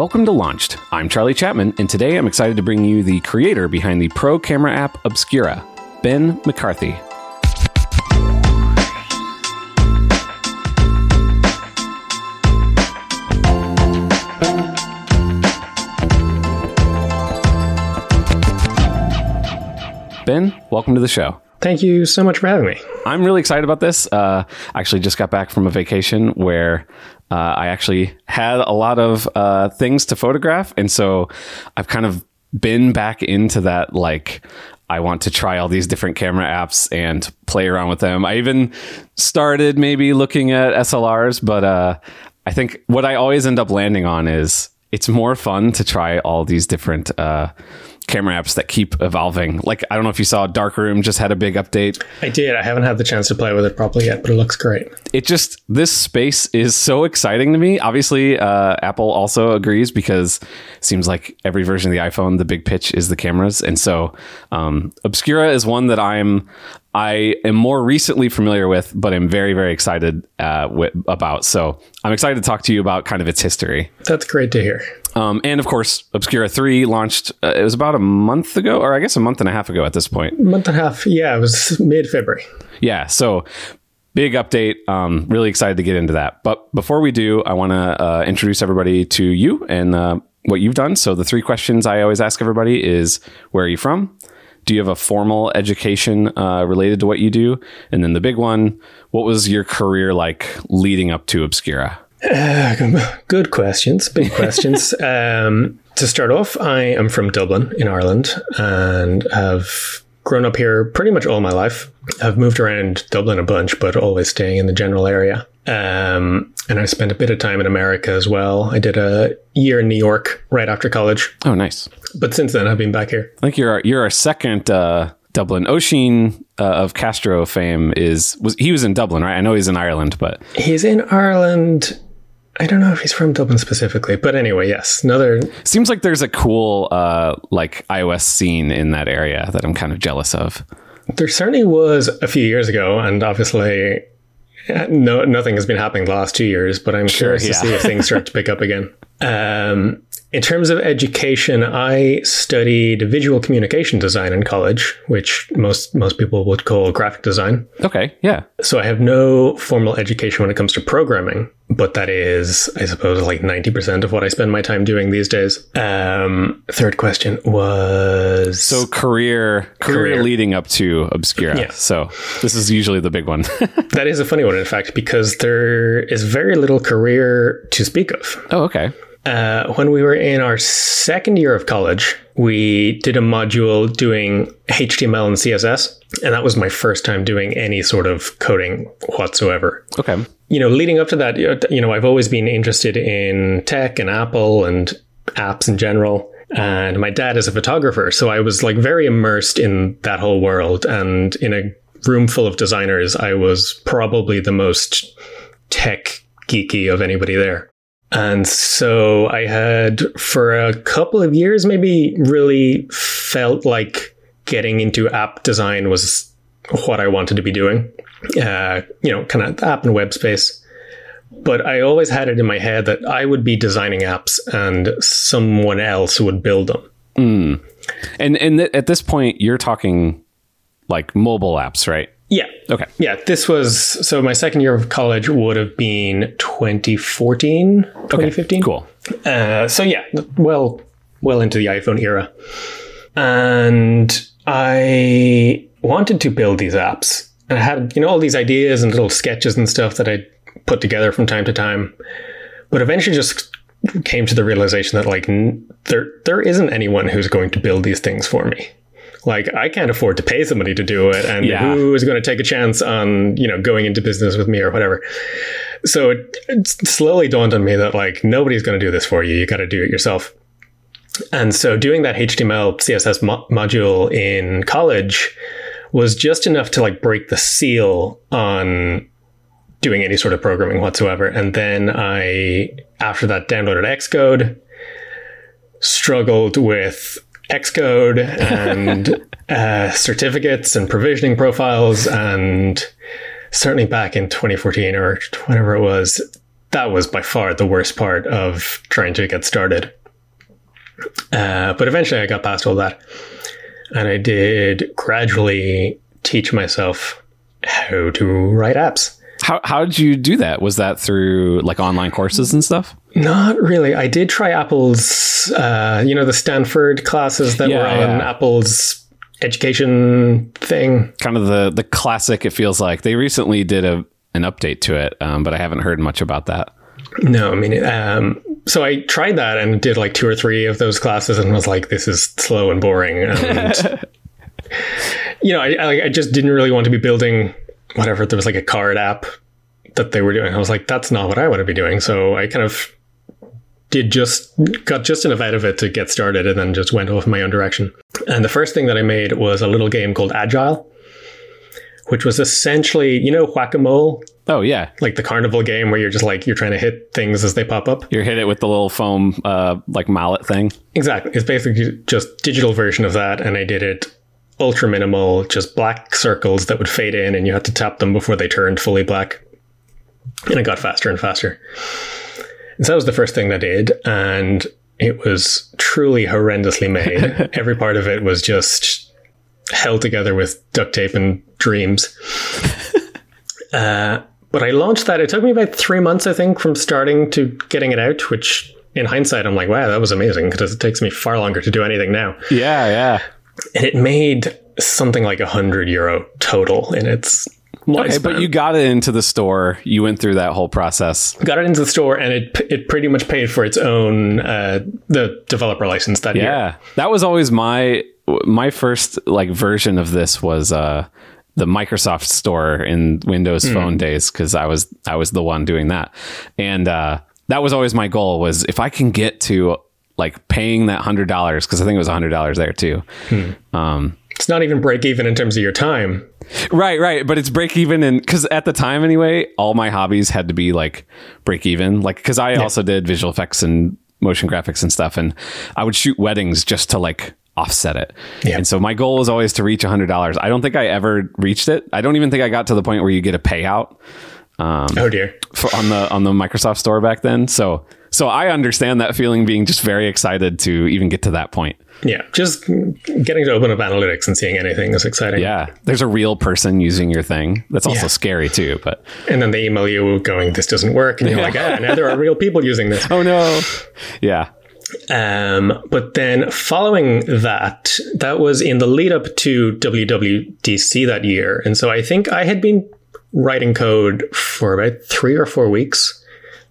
Welcome to Launched. I'm Charlie Chapman, and today I'm excited to bring you the creator behind the pro camera app Obscura, Ben McCarthy. Ben, welcome to the show. Thank you so much for having me. I'm really excited about this. Uh, I actually just got back from a vacation where uh, I actually had a lot of uh, things to photograph, and so I've kind of been back into that like I want to try all these different camera apps and play around with them. I even started maybe looking at SLRs, but uh, I think what I always end up landing on is it's more fun to try all these different uh, camera apps that keep evolving. Like I don't know if you saw Darkroom just had a big update. I did. I haven't had the chance to play with it properly yet, but it looks great. It just this space is so exciting to me. Obviously, uh, Apple also agrees because it seems like every version of the iPhone, the big pitch is the cameras, and so um, Obscura is one that I'm I am more recently familiar with, but I'm very, very excited uh, w- about. So I'm excited to talk to you about kind of its history. That's great to hear. Um, and of course, Obscura 3 launched, uh, it was about a month ago, or I guess a month and a half ago at this point. A month and a half. Yeah, it was mid February. Yeah. So big update. Um, really excited to get into that. But before we do, I want to uh, introduce everybody to you and uh, what you've done. So the three questions I always ask everybody is where are you from? Do you have a formal education uh, related to what you do? And then the big one, what was your career like leading up to Obscura? Uh, good questions, big questions. um, to start off, I am from Dublin in Ireland and have grown up here pretty much all my life. I've moved around Dublin a bunch, but always staying in the general area. Um, and I spent a bit of time in America as well. I did a year in New York right after college. Oh, nice. But since then, I've been back here. I think you're our, you're our second uh, Dublin. Oisin uh, of Castro fame is was he was in Dublin, right? I know he's in Ireland, but he's in Ireland. I don't know if he's from Dublin specifically, but anyway, yes, another. Seems like there's a cool uh, like iOS scene in that area that I'm kind of jealous of. There certainly was a few years ago, and obviously, no, nothing has been happening the last two years. But I'm sure, curious yeah. to see if things start to pick up again. Um, in terms of education, I studied visual communication design in college, which most most people would call graphic design. Okay, yeah. So I have no formal education when it comes to programming, but that is, I suppose, like ninety percent of what I spend my time doing these days. Um, third question was so career, career, career leading up to Obscura. Yeah. So this is usually the big one. that is a funny one, in fact, because there is very little career to speak of. Oh, okay. Uh, when we were in our second year of college, we did a module doing HTML and CSS. And that was my first time doing any sort of coding whatsoever. Okay. You know, leading up to that, you know, I've always been interested in tech and Apple and apps in general. And my dad is a photographer. So I was like very immersed in that whole world. And in a room full of designers, I was probably the most tech geeky of anybody there. And so I had, for a couple of years, maybe really felt like getting into app design was what I wanted to be doing. Uh, you know, kind of app and web space. But I always had it in my head that I would be designing apps and someone else would build them. Mm. And and th- at this point, you're talking like mobile apps, right? Yeah. Okay. Yeah. This was so my second year of college would have been 2014, 2015. Okay, cool. Uh, so yeah, well, well into the iPhone era. And I wanted to build these apps. And I had, you know, all these ideas and little sketches and stuff that I put together from time to time. But eventually just came to the realization that like n- there there isn't anyone who's going to build these things for me like I can't afford to pay somebody to do it, and yeah. who is going to take a chance on you know going into business with me or whatever. So it, it slowly dawned on me that like nobody's going to do this for you. You got to do it yourself. And so doing that HTML CSS mo- module in college was just enough to like break the seal on doing any sort of programming whatsoever. And then I, after that, downloaded Xcode, struggled with Xcode and uh, certificates and provisioning profiles. And certainly back in 2014 or whenever it was, that was by far the worst part of trying to get started. Uh, but eventually I got past all that. And I did gradually teach myself how to write apps. How how did you do that? Was that through like online courses and stuff? Not really. I did try Apple's, uh, you know, the Stanford classes that Yeah, were on yeah. Apple's education thing. Kind of the the classic. It feels like they recently did a an update to it, um, but I haven't heard much about that. No, I mean, um, so I tried that and did like two or three of those classes and was like, this is slow and boring. And, you know, I, I, I just didn't really want to be building whatever. There was like a card app that they were doing. I was like, that's not what I want to be doing. So I kind of did just got just enough out of it to get started and then just went off in my own direction. And the first thing that I made was a little game called Agile, which was essentially, you know, whack a mole, Oh yeah, like the carnival game where you're just like, you're trying to hit things as they pop up. you hit it with the little foam uh, like mallet thing. Exactly. It's basically just digital version of that. And I did it ultra minimal, just black circles that would fade in and you had to tap them before they turned fully black. And it got faster and faster. And so that was the first thing I did. And it was truly horrendously made. Every part of it was just held together with duct tape and dreams. uh, but I launched that. It took me about three months, I think, from starting to getting it out, which in hindsight, I'm like, wow, that was amazing because it takes me far longer to do anything now. Yeah, yeah. And it made something like a hundred euro total in its Okay, but you got it into the store. You went through that whole process. got it into the store and it it pretty much paid for its own uh, the developer license that year. Yeah, that was always my my first like version of this was uh the Microsoft store in Windows Phone days because I was I was the one doing that, and uh, that was always my goal was if I can get to like paying that hundred dollars because I think it was a hundred dollars there too. Um, It's not even break even in terms of your time. Right, right. But it's break even. And because at the time, anyway, all my hobbies had to be like break even. Like, because I also did visual effects and motion graphics and stuff. And I would shoot weddings just to like offset it. Yeah. And so my goal was always to reach $100. I don't think I ever reached it. I don't even think I got to the point where you get a payout oh dear. for, on the on the Microsoft store back then. So so I understand that feeling being just very excited to even get to that point. Yeah, just getting to open up analytics and seeing anything is exciting. Yeah. There's a real person using your thing. That's also Yeah. scary too, but And then they email you going, "This doesn't work," and you're like, "Ah, now there are real people using this." oh no. Yeah. Um, but then following that, that was in the lead up to WWDC that year. And so I think I had been writing code for about three or four weeks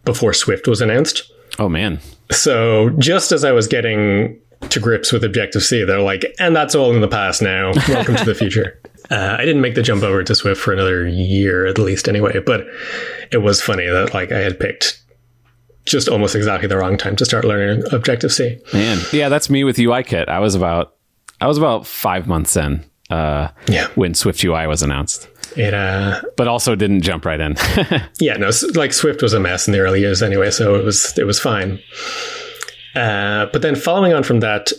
before Swift was announced. Oh man. So just as I was getting to grips with Objective C, they're like, and that's all in the past now. Welcome to the future. Uh, I didn't make the jump over to Swift for another year at least anyway, but it was funny that like I had picked just almost exactly the wrong time to start learning Objective C. Man, yeah, that's me with UIKit. I was about I was about five months in uh, Yeah. when Swift UI was announced, It uh but also didn't jump right in. yeah no like Swift was a mess in the early years anyway, so it was it was fine. Uh, but then following on from that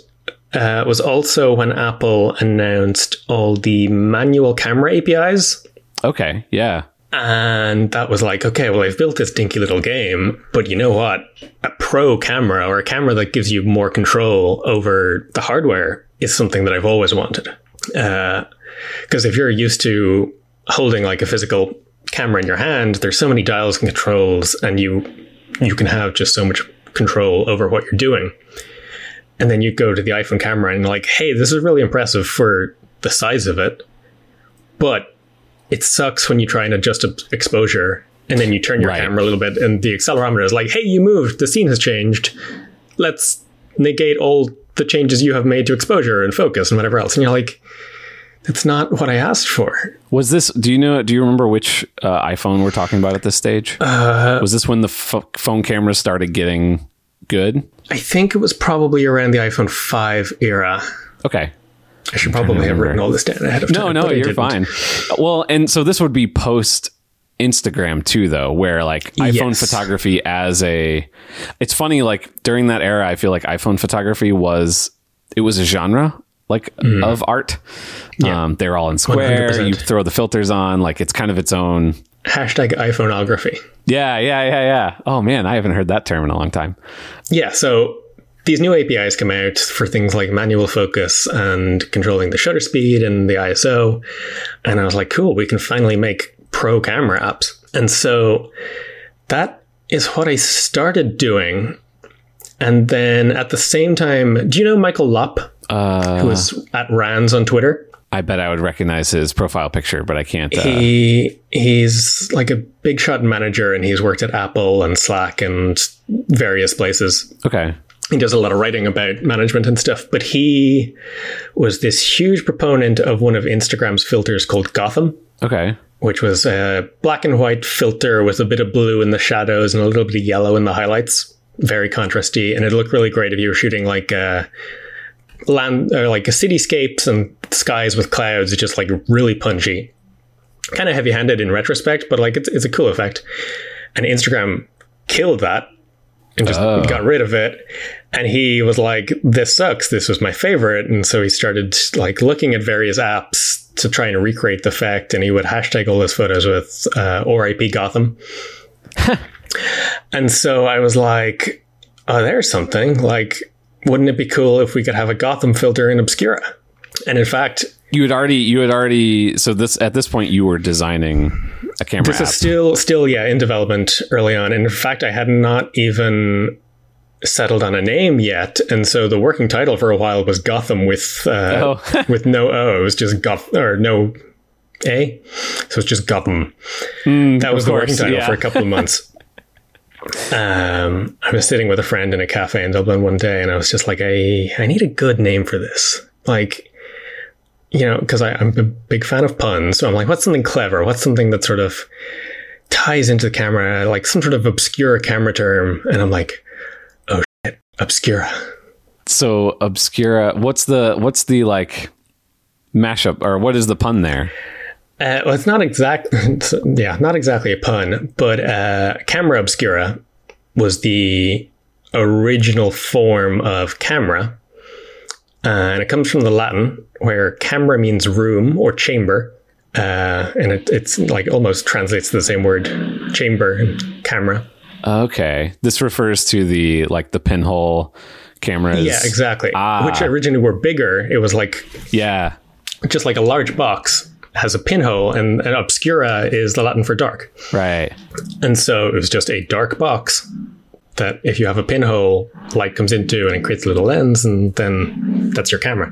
uh, was also when Apple announced all the manual camera APIs. okay, yeah, And that was like, okay, well, I've built this dinky little game, but you know what? A pro camera or a camera that gives you more control over the hardware is something that I've always wanted. Because if you're used to holding like a physical camera in your hand, there's so many dials and controls, and you you can have just so much control over what you're doing. And then you go to the iPhone camera and like, hey, this is really impressive for the size of it, but it sucks when you try and adjust exposure and then you turn your Right. camera a little bit and the accelerometer is like, hey, you moved, the scene has changed. Let's negate all the changes you have made to exposure and focus and whatever else. And you're like, that's not what I asked for. was this? Do you know? Do you remember which uh, iPhone we're talking about at this stage? Uh, was this when the ph phone cameras started getting good? I think it was probably around the iPhone 5 era. Okay, I should probably have written all this down ahead of no, time. no, but you're fine. Well, and so this would be post Instagram too, though, where like iPhone Yes. photography as a. It's funny, like during that era, I feel like iPhone photography was it was a genre like of art. Yeah. Um, they're all in square. 100%. You throw the filters on, like it's kind of its own hashtag iPhoneography. Yeah, yeah, yeah, yeah. Oh man, I haven't heard that term in a long time. Yeah, so these new APIs come out for things like manual focus and controlling the shutter speed and the ISO. And I was like, cool, we can finally make pro camera apps. And so that is what I started doing. And then at the same time, do you know Michael Lopp, Uh, who was at Rands on Twitter? I bet I would recognize his profile picture, but I can't. Uh, He he's like a big shot manager, and he's worked at Apple and Slack and various places. okay. he does a lot of writing about management and stuff, but he was this huge proponent of one of Instagram's filters called Gotham, Okay. which was a black and white filter with a bit of blue in the shadows and a little bit of yellow in the highlights. Very contrasty, and it looked really great if you were shooting like uh, land or like cityscapes and skies with clouds. It's just like really punchy, kind of heavy-handed in retrospect, but like it's it's a cool effect. And Instagram killed that and just Oh. got rid of it. And he was like, "This sucks. This was my favorite." And so he started like looking at various apps to try and recreate the effect. And he would hashtag all his photos with uh, "RIP Gotham." and so I was like, "Oh, there's something. Like, wouldn't it be cool if we could have a Gotham filter in Obscura?" And in fact, You had already. You had already. So this at this point, you were designing a camera This app. is still, still, yeah, in development early on. And in fact, I had not even settled on a name yet, and so the working title for a while was Gotham with uh, Oh. with no O. It was just Goth or no A, so it's just Gotham. that was the working title yeah. for a couple of months. um, I was sitting with a friend in a cafe in Dublin one day, and I was just like, I I need a good name for this, like. You know, because I'm a big fan of puns, so I'm like, what's something clever? What's something that sort of ties into the camera, like some sort of obscure camera term? And I'm like, oh shit, obscura. so obscura. What's the what's the like mashup or what is the pun there? Uh, well, it's not exact. it's- yeah, not exactly a pun, but uh, camera obscura was the original form of camera, uh, and it comes from the Latin, where camera means room or chamber, uh, and it, it's like almost translates to the same word, chamber and camera. Okay, this refers to the like the pinhole cameras. Yeah, exactly. Ah. Which originally were bigger. It was like Yeah. just like a large box has a pinhole, and, and obscura is the Latin for dark. Right. And so it was just a dark box that if you have a pinhole, light comes into and it creates a little lens, and then that's your camera.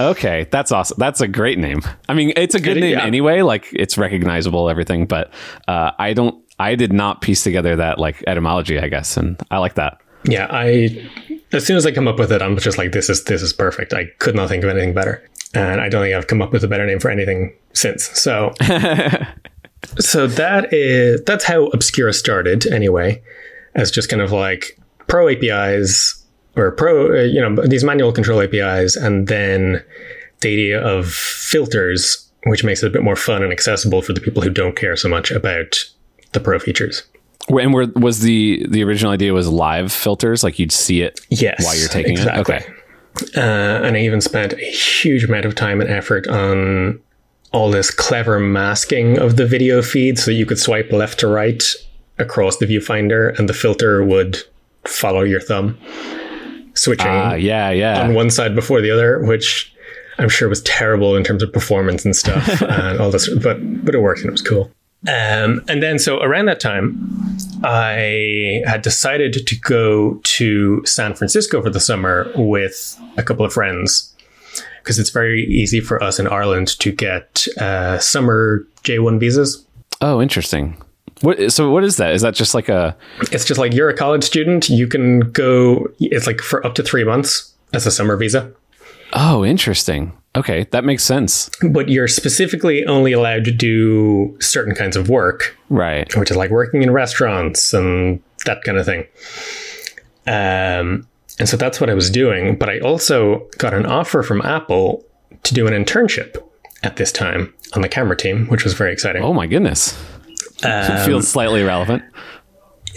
Okay, that's awesome. That's a great name. I mean, it's a good It- name yeah. anyway. Like it's recognizable, everything. But uh, I don't. I did not piece together that like etymology. I guess, and I like that. Yeah, I as soon as I come up with it, I'm just like, this is this is perfect. I could not think of anything better, and I don't think I've come up with a better name for anything since. So, so that is that's how Obscura started anyway, as just kind of like pro APIs or pro, uh, you know, these manual control APIs, and then the idea of filters, which makes it a bit more fun and accessible for the people who don't care so much about the pro features. And where was the the original idea was live filters, like you'd see it Yes. while you're taking exactly. it. Okay. Uh, and I even spent a huge amount of time and effort on all this clever masking of the video feed so you could swipe left to right across the viewfinder and the filter would follow your thumb, switching Ah, yeah, yeah. on one side before the other, which I'm sure was terrible in terms of performance and stuff and all this, but but it worked and it was cool. Um, and then so around that time, I had decided to go to San Francisco for the summer with a couple of friends because it's very easy for us in Ireland to get uh, summer J1 visas. oh, interesting. What? So what is that? Is that just like a? It's just like you're a college student, you can go. It's like for up to three months as a summer visa. Oh, interesting. Okay, that makes sense. but you're specifically only allowed to do certain kinds of work, Right. which is like working in restaurants and that kind of thing. Um, and so that's what I was doing. But I also got an offer from Apple to do an internship at this time on the camera team, which was very exciting. Oh my goodness. Um, it feels slightly relevant.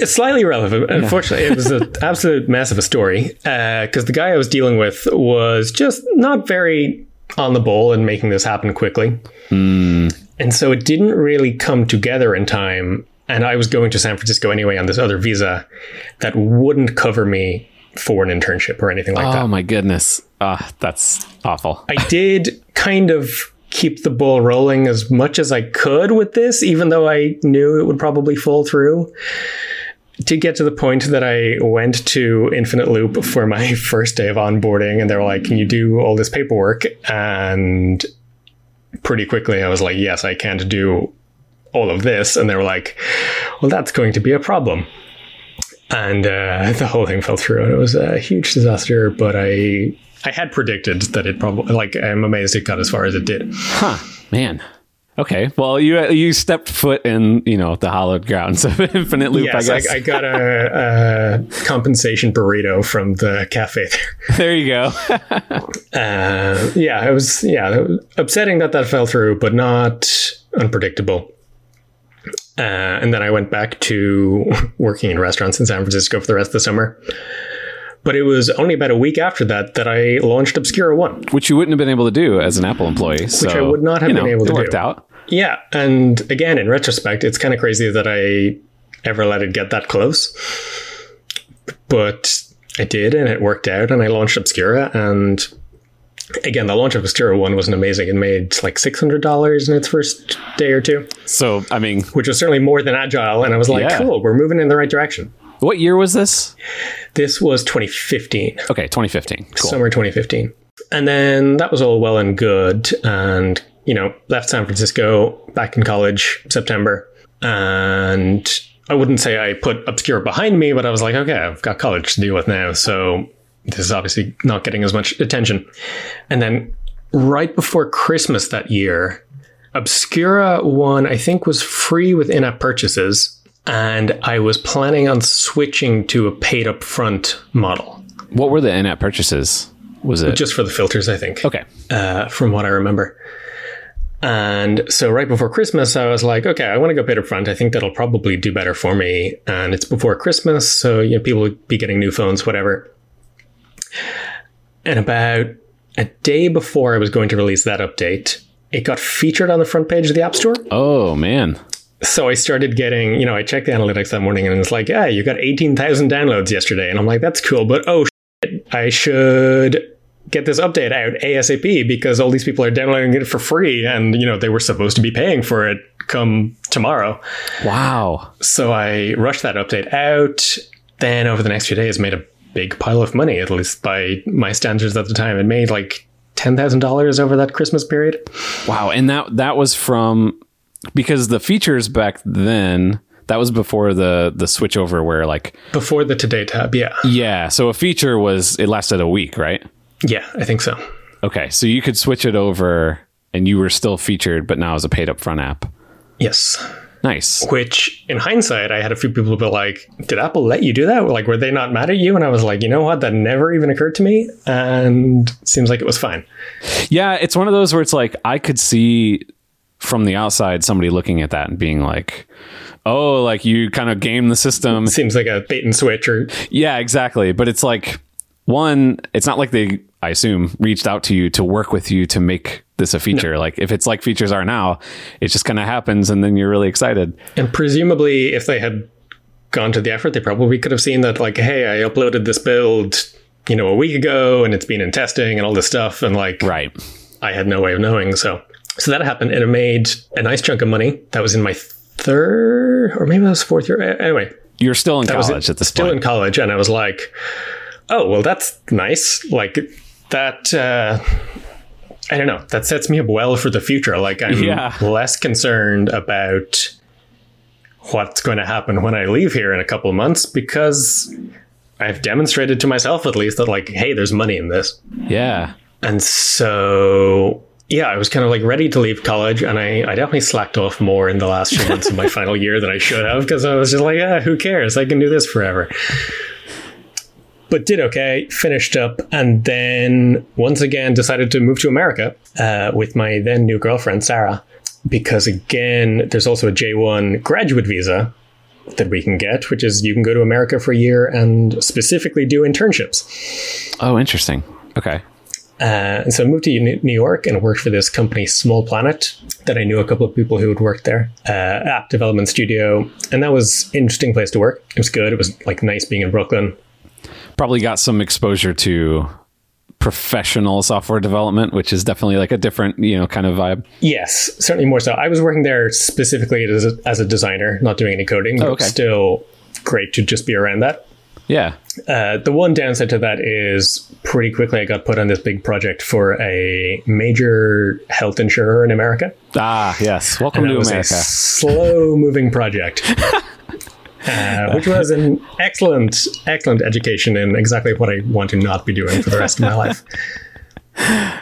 It's slightly relevant. Unfortunately, it was an absolute mess of a story because the guy I was dealing with was just not very on the ball and making this happen quickly. And so it didn't really come together in time. And I was going to San Francisco anyway on this other visa that wouldn't cover me for an internship or anything like oh that. Oh my goodness. Ah, that's awful. I did kind of keep the ball rolling as much as I could with this, even though I knew it would probably fall through. To get to the point that I went to Infinite Loop for my first day of onboarding, and they were like, Can you do all this paperwork? And pretty quickly I was like, Yes, I can't do all of this. And they were like, Well, that's going to be a problem. And uh, the whole thing fell through, and it was a huge disaster. But I I had predicted that it probably like I'm amazed it got as far as it did. Huh, man. Okay, well, you you stepped foot in you know the hallowed grounds of Infinite Loop. Yes, I I, guess I got a, a compensation burrito from the cafe there. there you go. Uh, yeah, it was yeah upsetting that that fell through, but not unpredictable. Uh, and then I went back to working in restaurants in San Francisco for the rest of the summer. But it was only about a week after that that I launched Obscura One. Which you wouldn't have been able to do as an Apple employee. So, I would not have you been know, able it to worked do. out. Yeah, and again, in retrospect, it's kind of crazy that I ever let it get that close. But I did, and it worked out, and I launched Obscura. And again, the launch of Obscura 1 wasn't amazing. It made like $600 in its first day or two, So, I mean, which was certainly more than agile. And I was like, Yeah. cool, we're moving in the right direction. What year was this? This was 2015. Okay, 2015. Cool. summer 2015. And then that was all well and good. And, you know, left San Francisco back in college, September. And I wouldn't say I put Obscura behind me, but I was like, okay, I've got college to deal with now. So this is obviously not getting as much attention. And then right before Christmas that year, Obscura one, I think, was free with in app purchases. And I was planning on switching to a paid upfront model what were the in-app purchases? Was it just for the filters, I think. okay? uh, from what I remember. And so right before Christmas, I was like, okay, I want to go paid up front. I think that'll probably do better for me. And it's before Christmas, so you know, people will be getting new phones, whatever. And about a day before I was going to release that update, it got featured on the front page of the App Store. Oh man, So I started getting, you know, I checked the analytics that morning and it's like, yeah, you got 18,000 downloads yesterday. And I'm like, that's cool, but oh, shit, I should get this update out ASAP because all these people are downloading it for free and, you know, they were supposed to be paying for it come tomorrow. wow. So I rushed that update out. Then over the next few days, made a big pile of money, at least by my standards at the time. It made like $10,000 over that Christmas period. Wow, and that that was from because the features back then that was before the the switch over where like Before the Today tab, yeah. yeah, so a feature was it lasted a week, right? Yeah, I think so. Okay, so you could switch it over and you were still featured, but now as a paid upfront app. Yes. Nice. Which, in hindsight, I had a few people be like, "Did Apple let you do that? Like, were they not mad at you?" And I was like, "You know what? That never even occurred to me, and seems like it was fine." Yeah, it's one of those where it's like I could see from the outside somebody looking at that and being like, "Oh, like you kind of game the system." Seems like a bait and switch, or Yeah, exactly. But it's like one, it's not like they, I assume, reached out to you to work with you to make this a feature. Like if it's like features are now, it just kind of happens and then you're really excited. and presumably, if they had gone to the effort, they probably could have seen that, like, "Hey, I uploaded this build, you know, a week ago, and it's been in testing and all this stuff," and like, Right. I had no way of knowing. So, so that happened, and it made a nice chunk of money. That was in my third, or maybe that was fourth year. Anyway, You're still in college at this still point. in college, and I was like, "Oh, well, that's nice." Like that. Uh, I don't know. That sets me up well for the future. Like I'm Yeah. less concerned about what's going to happen when I leave here in a couple of months because I've demonstrated to myself at least that like, hey, there's money in this. yeah. And so, yeah, I was kind of like ready to leave college, and I, I definitely slacked off more in the last few months of my final year than I should have because I was just like, ah, who cares? I can do this forever. But did okay, finished up, and then once again decided to move to America uh, with my then new girlfriend, Sarah, because again, there's also a J1 graduate visa that we can get, which is you can go to America for a year and specifically do internships. Oh, interesting. Okay. Uh, and so I moved to New York and worked for this company, Small Planet, that I knew a couple of people who had worked there, uh, app development studio. And that was an interesting place to work. It was good. It was like nice being in Brooklyn. Probably got some exposure to professional software development, which is definitely like a different, you know, kind of vibe. Yes, certainly more so. I was working there specifically as a, as a designer, not doing any coding, but oh, okay. still great to just be around that. Yeah. Uh, the one downside to that is pretty quickly I got put on this big project for a major health insurer in America. Ah, yes. Welcome to America. slow moving project. uh, which was an excellent, excellent education in exactly what I want to not be doing for the rest of my life.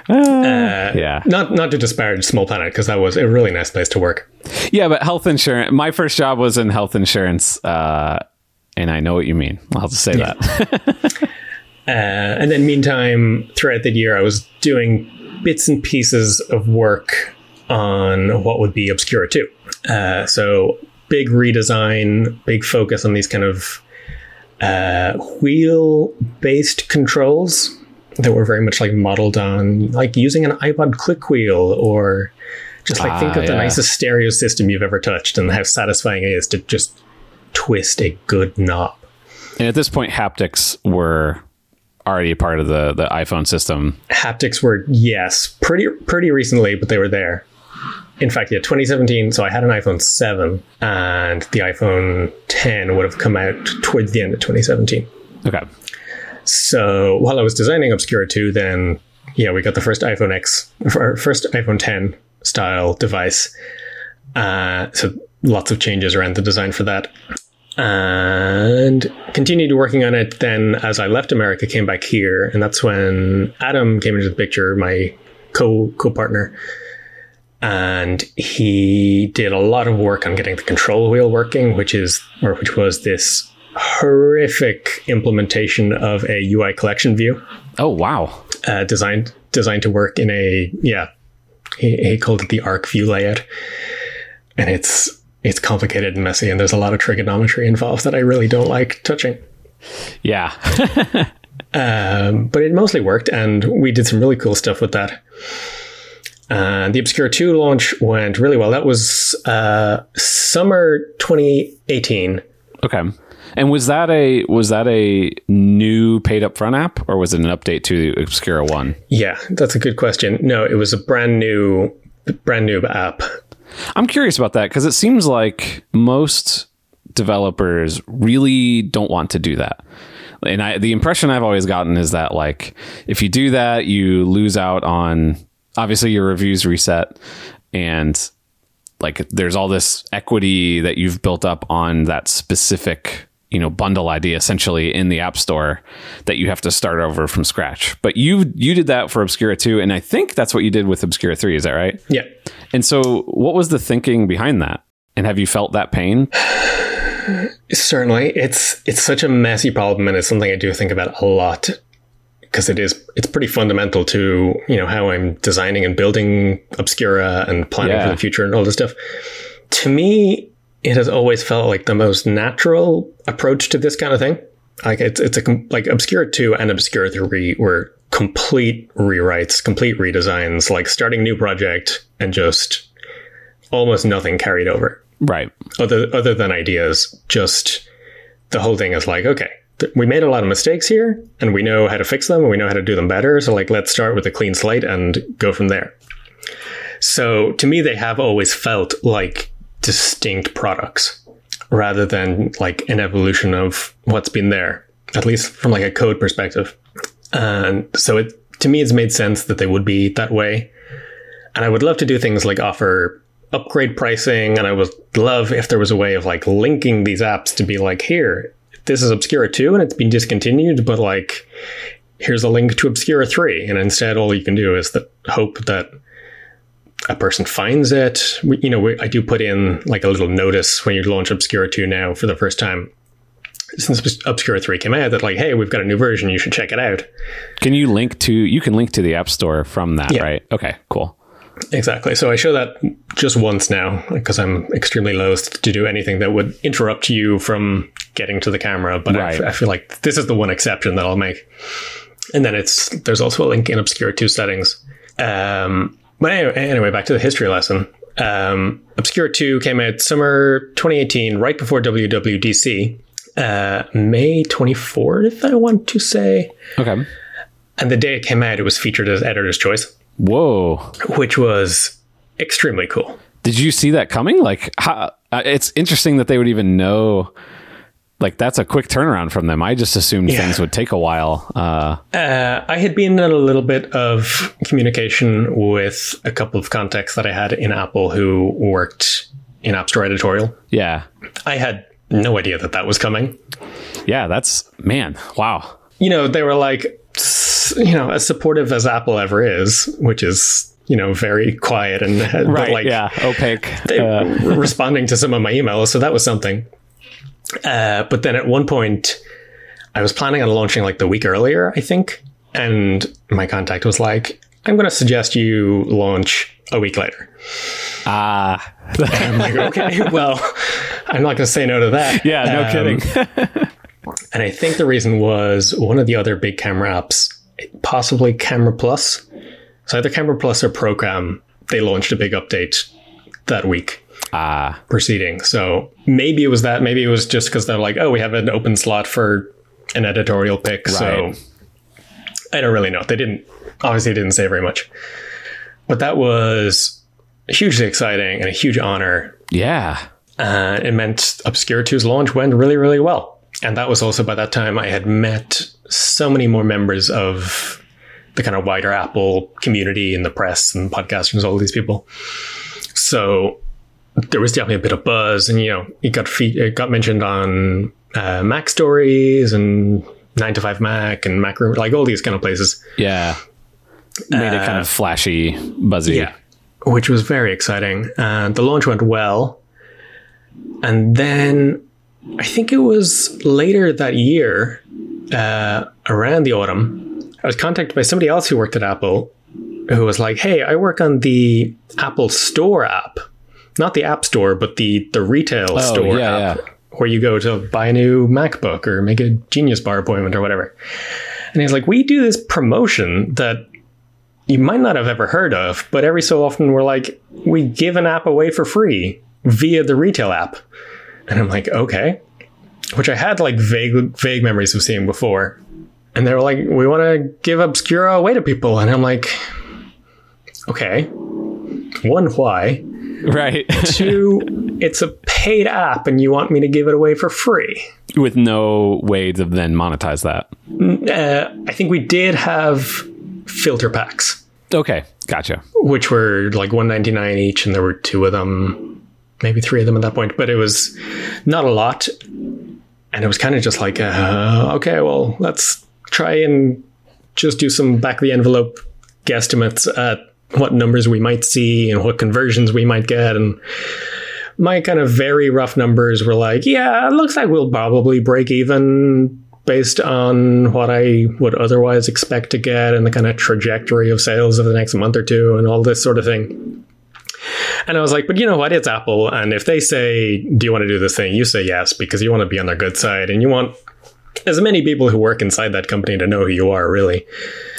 Uh, yeah. Not not to disparage Small Planet because that was a really nice place to work. Yeah, but health insurance. My first job was in health insurance, uh, and I know what you mean. I'll just say yeah. that. uh, and then, meantime, throughout the year, I was doing bits and pieces of work on what would be Obscura 2. Uh, so, big redesign, big focus on these kind of uh, wheel based controls that were very much like modeled on like using an iPod click wheel or just like ah, think of the nicest stereo system you've ever touched and how satisfying it is to just twist a good knob. And at this point, haptics were already a part of the the iPhone system. Haptics were yes, pretty pretty recently, but they were there. In fact, yeah, 2017. So I had an iPhone 7, and the iPhone 10 would have come out towards the end of 2017. Okay. So while I was designing Obscura 2, then yeah, we got the first iPhone X, first iPhone 10 style device. Uh, so lots of changes around the design for that. And continued working on it. Then, as I left America, came back here, and that's when Adam came into the picture, my co co partner, and he did a lot of work on getting the control wheel working, which is or which was this horrific implementation of a UI collection view. Oh wow! Uh, designed designed to work in a yeah, he, he called it the arc view layout, and it's it's complicated and messy, and there's a lot of trigonometry involved that I really don't like touching. Yeah. um, but it mostly worked, and we did some really cool stuff with that. Uh, the Obscura 2 launch went really well. That was uh, summer 2018. Okay. And was that a was that a new paid up front app or was it an update to Obscura 1? Yeah, that's a good question. No, it was a brand new brand new app I'm curious about that because it seems like most developers really don't want to do that. And I, the impression I've always gotten is that like if you do that, you lose out on obviously your reviews reset and like there's all this equity that you've built up on that specific you know bundle ID essentially in the app store that you have to start over from scratch. But you you did that for obscura 2 and i think that's what you did with obscura 3 is that right? Yeah and so what was the thinking behind that and have you felt that pain certainly it's it's such a messy problem and it's something i do think about a lot because it is it's pretty fundamental to you know how i'm designing and building obscura and planning yeah. for the future and all this stuff to me it has always felt like the most natural approach to this kind of thing. Like it's it's a like Obscura two and Obscura three were complete rewrites, complete redesigns, like starting a new project and just almost nothing carried over. Right. Other other than ideas, just the whole thing is like okay, we made a lot of mistakes here, and we know how to fix them, and we know how to do them better. So like let's start with a clean slate and go from there. So to me, they have always felt like distinct products rather than like an evolution of what's been there, at least from like a code perspective. And so it to me it's made sense that they would be that way. And I would love to do things like offer upgrade pricing and I would love if there was a way of like linking these apps to be like here, this is Obscura 2 and it's been discontinued, but like here's a link to Obscura 3 and instead all you can do is that hope that a person finds it. We, you know, we, I do put in like a little notice when you launch Obscura 2 now for the first time. Since Obscura 3 came out, that like, hey, we've got a new version, you should check it out. Can you link to, you can link to the App Store from that, yeah. right? Okay, cool. Exactly. So I show that just once now because I'm extremely loath to do anything that would interrupt you from getting to the camera. But right. I, I feel like this is the one exception that I'll make. and then it's there's also a link in Obscura 2 settings. Um, but anyway, anyway, back to the history lesson. Um, Obscura 2 came out summer 2018, right before WWDC, uh, May 24th, I want to say. Okay. And the day it came out, it was featured as editor's choice, Whoa. which was extremely cool. Did you see that coming? Like, how, uh, it's interesting that they would even know. Like, that's a quick turnaround from them. I just assumed Yeah. things would take a while. Uh, Uh, I had been in a little bit of communication with a couple of contacts that I had in Apple who worked in App Store editorial. yeah. I had no idea that that was coming. Yeah. That's, man, wow. You know, they were like, you know, as supportive as Apple ever is, which is, you know, very quiet and but like yeah. Opaque. they Uh, were responding to some of my emails, so that was something. Uh, but then at one point, I was planning on launching like the week earlier, I think, and my contact was like, "I'm going to suggest you launch a week later." Ah. I'm like, "Okay, well, I'm not going to say no to that." yeah. No Um, kidding. And I think the reason was one of the other big camera apps, possibly Camera Plus. So either Camera Plus or Program, they launched a big update that week. Ah. proceeding. So maybe it was that. Maybe it was just because they're like, oh, we have an open slot for an editorial pick. So I don't really know. They didn't obviously didn't say very much, but that was hugely exciting and a huge honor. yeah. Uh, it meant Obscura 2's launch went really, really well. And that was also by that time I had met so many more members of the kind of wider Apple community and the press and podcasters, all these people. So there was definitely a bit of buzz, and you know, it got fe- it got mentioned on uh, Mac Stories and Nine to Five Mac and Mac Room, like all these kind of places. Yeah. Made it kind of flashy, buzzy. Yeah, which was very exciting. Uh, the launch went well, and then I think it was later that year, uh, around the autumn, I was contacted by somebody else who worked at Apple, who was like, "Hey, I work on the Apple Store app, not the App Store, but the the retail store Oh, yeah, app." yeah. Where you go to buy a new MacBook or make a Genius Bar appointment or whatever. And he's like, We do this promotion that you might not have ever heard of, but every so often we're like, we give an app away for free via the retail app. And I'm like, okay. Which I had like vague vague memories of seeing before. And they were like, we want to give Obscura away to people. And I'm like, okay. One, why? Right. Two, it's a paid app and you want me to give it away for free. With no way to then monetize that. Uh, I think we did have filter packs. Okay. Gotcha. which were like 199 each and there were two of them maybe three of them at that point but it was not a lot and it was kind of just like uh, okay well let's try and just do some back of the envelope guesstimates at what numbers we might see and what conversions we might get and my kind of very rough numbers were like yeah it looks like we'll probably break even based on what I would otherwise expect to get and the kind of trajectory of sales of the next month or two and all this sort of thing. And I was like, but you know what? It's Apple. And if they say, do you want to do this thing? You say yes, because you want to be on their good side and you want as many people who work inside that company to know who you are, really.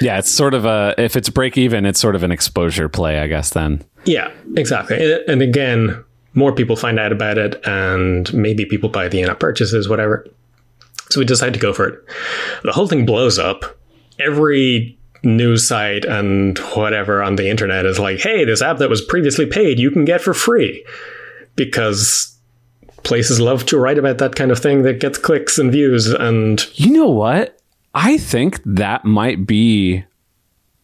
Yeah, it's sort of a if it's break even, it's sort of an exposure play, I guess. Then Yeah, exactly. And- again, more people find out about it and maybe people buy the in app purchases, whatever. So we decided to go for it. The whole thing blows up. Every news site and whatever on the internet is like, hey, this app that was previously paid, you can get for free. Because places love to write about that kind of thing that gets clicks and views. And you know what? I think that might be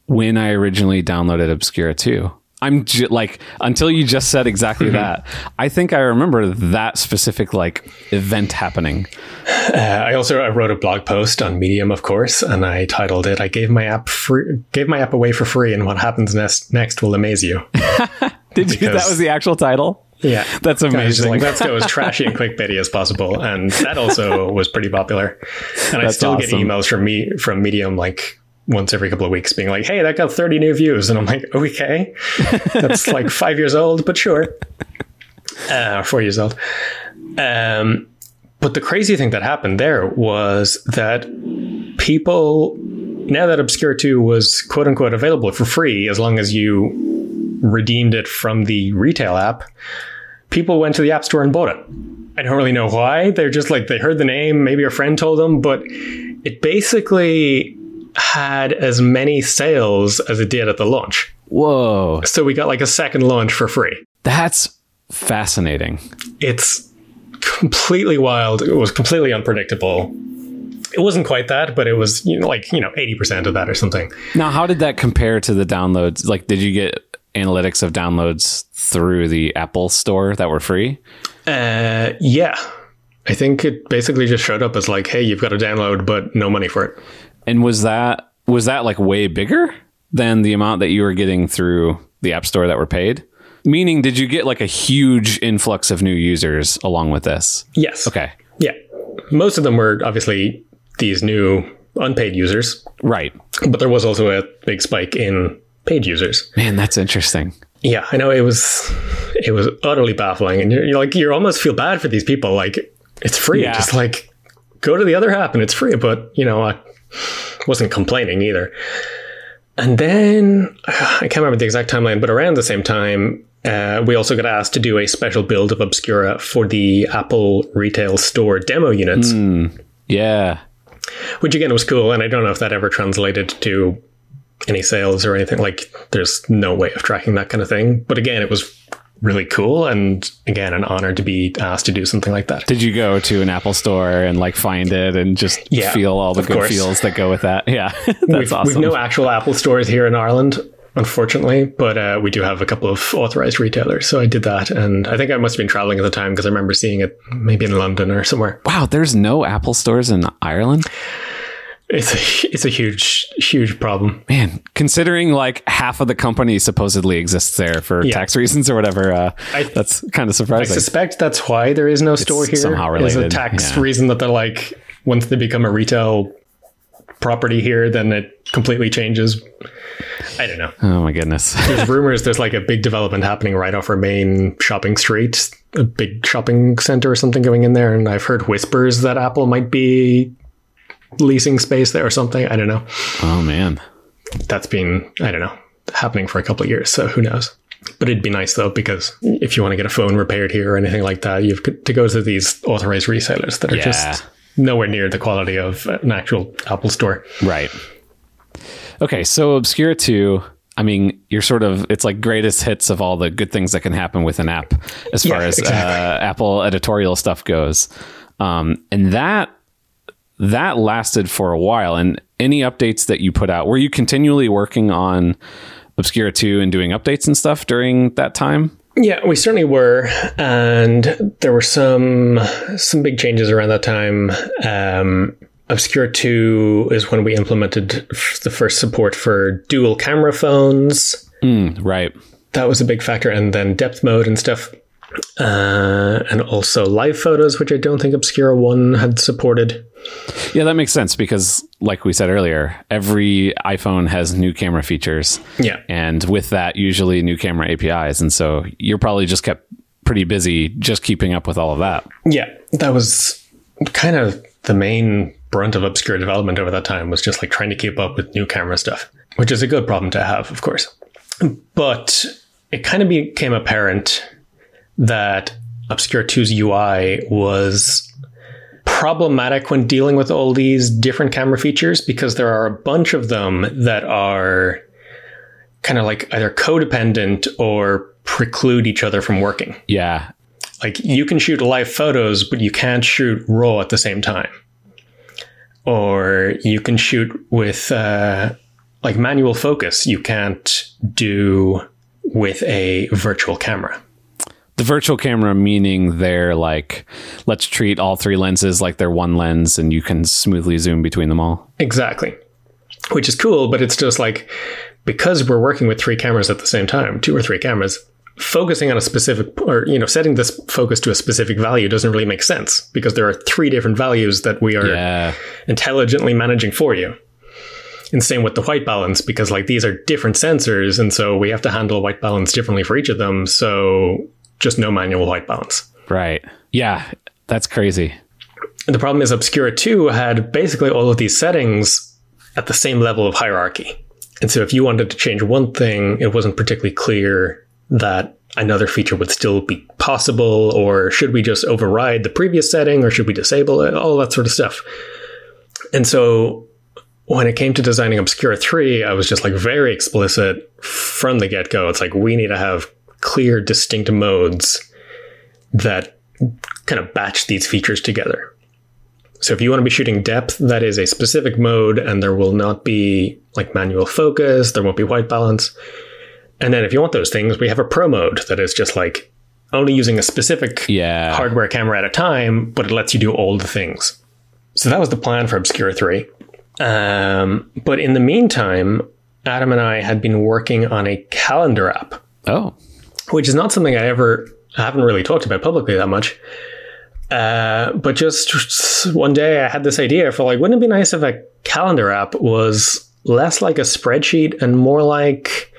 when I originally downloaded Obscura 2. I'm ju- like until you just said exactly that. I think I remember that specific like event happening. uh, I also I wrote a blog post on Medium, of course, and I titled it "I gave my app free, gave my app away for free, and what happens next next will amaze you." Did you? That was the actual title. Yeah, That's I was just amazing. like, let's go as trashy and clickbaity as possible, and that also was pretty popular. And I still awesome. get emails from me from Medium like once every couple of weeks, being like, "Hey, that got 30 new views," and I'm like, "Okay, that's like five years old, but sure, uh, four years old." Um, but the crazy thing that happened there was that people now that Obscura 2 was quote unquote available for free, as long as you redeemed it from the retail app, people went to the App Store and bought it. I don't really know why. They're just like, they heard the name, maybe a friend told them, but it basically had as many sales as it did at the launch. Whoa. So we got like a second launch for free. That's fascinating. It's completely wild. It was completely unpredictable. It wasn't quite that, but it was you know, like, you know, 80% of that or something. Now, how did that compare to the downloads? Like, did you get analytics of downloads through the Apple store that were free? Uh, yeah. I think it basically just showed up as like, hey, you've got to download, but no money for it. And was that was that like way bigger than the amount that you were getting through the App Store that were paid? Meaning, did you get like a huge influx of new users along with this? Yes. Okay. Yeah. Most of them were obviously these new unpaid users, Right. but there was also a big spike in paid users. Man, that's interesting. Yeah, I know it was it was utterly baffling, and you're, you're like you almost feel bad for these people. Like it's free, Yeah. just like go to the other app and it's free. But you know, I wasn't complaining either. And then I can't remember the exact timeline, but around the same time, uh, we also got asked to do a special build of Obscura for the Apple retail store demo units, Yeah. which again was cool. And I don't know if that ever translated to any sales or anything. Like, there's no way of tracking that kind of thing. But again, it was really cool and again an honor to be asked to do something like that. Did you go to an Apple store and like find it and just Yeah, feel all the good course. feels that go with that? Yeah. That's we've, awesome. we've no actual Apple stores here in Ireland, unfortunately, but uh, we do have a couple of authorized retailers. So I did that, and I think I must have been traveling at the time because I remember seeing it maybe in London or somewhere. wow, there's no Apple stores in Ireland? It's a, it's a huge huge problem. Man, considering like half of the company supposedly exists there for Yeah. tax reasons or whatever, uh, I- that's kind of surprising. I suspect that's why there is no store here. somehow Is a tax yeah. reason that they're like once they become a retail property here, then it completely changes. I don't know. oh my goodness. There's rumors there's like a big development happening right off our main shopping street, a big shopping center or something going in there, and I've heard whispers that Apple might be leasing space there or something. I don't know. oh man. That's been I don't know happening for a couple of years, so who knows. But it'd be nice though because if you want to get a phone repaired here or anything like that, you've got to go to these authorized resellers that are Yeah. just nowhere near the quality of an actual Apple store. Right. Okay, so Obscura 2, I mean, you're sort of, it's like greatest hits of all the good things that can happen with an app as far as exactly. uh, Apple editorial stuff goes. Um, and that, that lasted for a while. And any updates that you put out, were you continually working on Obscura 2 and doing updates and stuff during that time? Yeah, we certainly were, and there were some some big changes around that time. Um, Obscura Two is when we implemented f- the first support for dual camera phones. Mm, right. That was a big factor, and then depth mode and stuff, uh, and also live photos, which I don't think Obscura One had supported. Yeah, that makes sense because, like we said earlier, every iPhone has new camera features. Yeah, and with that usually new camera apis and so you're probably just kept pretty busy just keeping up with all of that yeah, that was kind of the main brunt of Obscura development over that time was just like trying to keep up with new camera stuff, which is a good problem to have, of course. But it kind of became apparent that Obscura 2's UI was problematic when dealing with all these different camera features because there are a bunch of them that are kind of like either codependent or preclude each other from working. yeah Like you can shoot live photos, but you can't shoot raw at the same time. Or you can shoot with uh, like manual focus. You can't do with a virtual camera. The virtual camera meaning they're like let's treat all three lenses like they're one lens and you can smoothly zoom between them all Exactly. Which is cool, but it's just like because we're working with three cameras at the same time, two or three cameras, focusing on a specific or you know, setting this focus to a specific value doesn't really make sense because there are three different values that we are yeah intelligently managing for you. And same with the white balance, because like these are different sensors, and so we have to handle white balance differently for each of them. So just no manual white balance. right yeah that's crazy And the problem is Obscura 2 had basically all of these settings at the same level of hierarchy. And so if you wanted to change one thing, it wasn't particularly clear that another feature would still be possible, or should we just override the previous setting, or should we disable it, all that sort of stuff. And so when it came to designing Obscura 3, I was just like very explicit from the get go. It's like we need to have clear, distinct modes that kind of batch these features together. So if you want to be shooting depth, that is a specific mode, and there will not be like manual focus, there won't be white balance. And then if you want those things, we have a pro mode that is just like only using a specific Yeah. hardware camera at a time, but it lets you do all the things. So that was the plan for Obscura 3. Um, but in the meantime, Adam and I had been working on a calendar app, Oh, which is not something I ever I haven't really talked about publicly that much. Uh, but just one day I had this idea for like, wouldn't it be nice if a calendar app was less like a spreadsheet and more like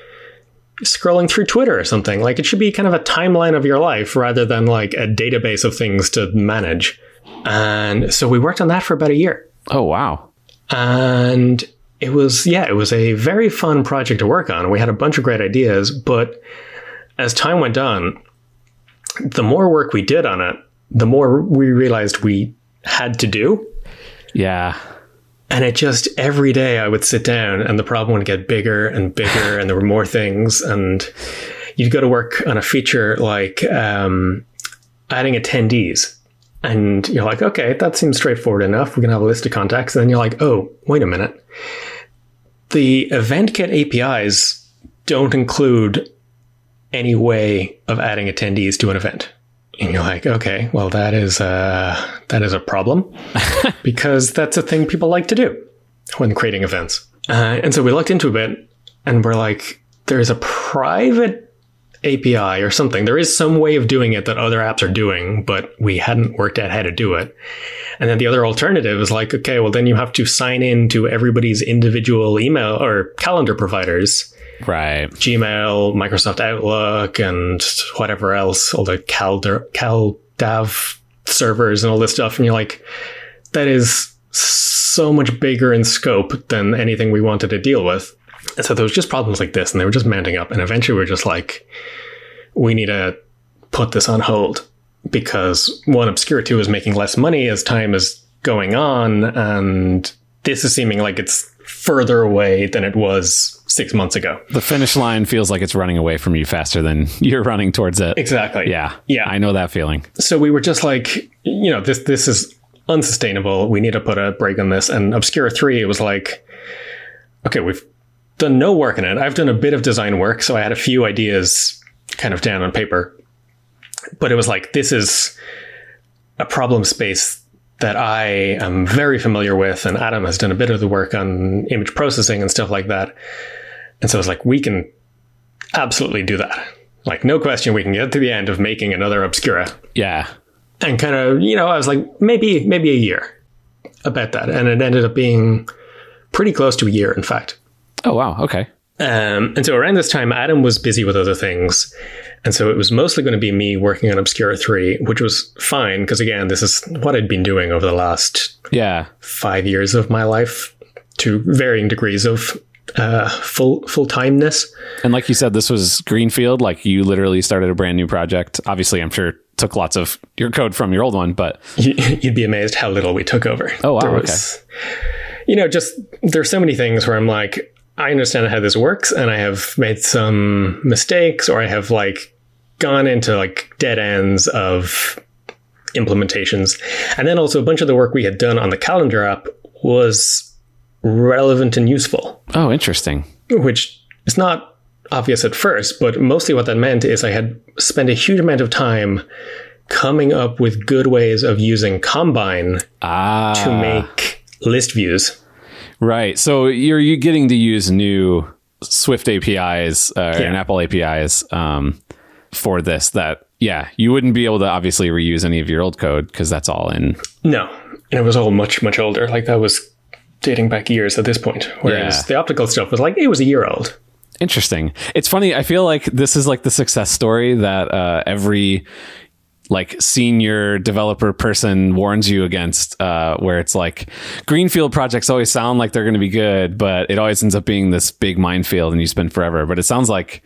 scrolling through Twitter or something? Like it should be kind of a timeline of your life rather than like a database of things to manage. And so we worked on that for about a year. oh wow. And it was, yeah, it was a very fun project to work on. We had a bunch of great ideas, but as time went on, the more work we did on it, the more we realized we had to do. Yeah. And it just every day I would sit down and the problem would get bigger and bigger, and there were more things. And you'd go to work on a feature like um, adding attendees. And you're like, okay, that seems straightforward enough. We can have a list of contacts. And then you're like, oh, wait a minute. The EventKit APIs don't include any way of adding attendees to an event. And you're like, okay, well, that is uh, that is a problem because that's a thing people like to do when creating events. Uh, and so we looked into a bit and we're like, there's a private API or something. There is some way of doing it that other apps are doing, but we hadn't worked out how to do it. And then the other alternative is like, okay, well, then you have to sign in to everybody's individual email or calendar providers. Right. Gmail, Microsoft Outlook, and whatever else, all the Calder, CalDAV servers and all this stuff. And you're like, that is so much bigger in scope than anything we wanted to deal with. And so there was just problems like this, and they were just mounting up. And eventually we we're just like, we need to put this on hold because one, Obscura 2 is making less money as time is going on, and this is seeming like it's further away than it was six months ago. The finish line feels like it's running away from you faster than you're running towards it. Exactly. Yeah. Yeah. I know that feeling. So we were just like, you know, this this is unsustainable. We need to put a break on this. And Obscura 3, it was like, okay, we've done no work in it. I've done a bit of design work, so I had a few ideas kind of down on paper. But it was like, this is a problem space that I am very familiar with, and Adam has done a bit of the work on image processing and stuff like that. And so it's like, we can absolutely do that. Like, no question, we can get to the end of making another Obscura Yeah. and kind of you know i was like maybe maybe a year about that and it ended up being pretty close to a year in fact Oh wow. Okay. Um, and so around this time adam was busy with other things and so it was mostly going to be me working on obscura 3 which was fine because again this is what i'd been doing over the last Yeah. five years of my life to varying degrees of uh, full full-timeness And like you said, this was Greenfield. Like you literally started a brand new project. Obviously, I'm sure took lots of your code from your old one, but you'd be amazed how little we took over. Oh, wow, was, You know, just there's so many things where I'm like, I understand how this works, and I have made some mistakes, or I have like gone into like dead ends of implementations, and then also a bunch of the work we had done on the calendar app was relevant and useful oh, interesting. which is not obvious at first, but mostly what that meant is I had spent a huge amount of time coming up with good ways of using Combine Ah, to make list views. Right. So you're you getting to use new Swift APIs uh, and Apple APIs um, for this. That yeah, you wouldn't be able to obviously reuse any of your old code because that's all in. No, and it was all much, much older. Like that was dating back years at this point. Whereas Yeah. the optical stuff was like, it was a year old. Interesting. It's funny. I feel like this is like the success story that uh, every like senior developer person warns you against, uh, where it's like greenfield projects always sound like they're going to be good, but it always ends up being this big minefield and you spend forever. But it sounds like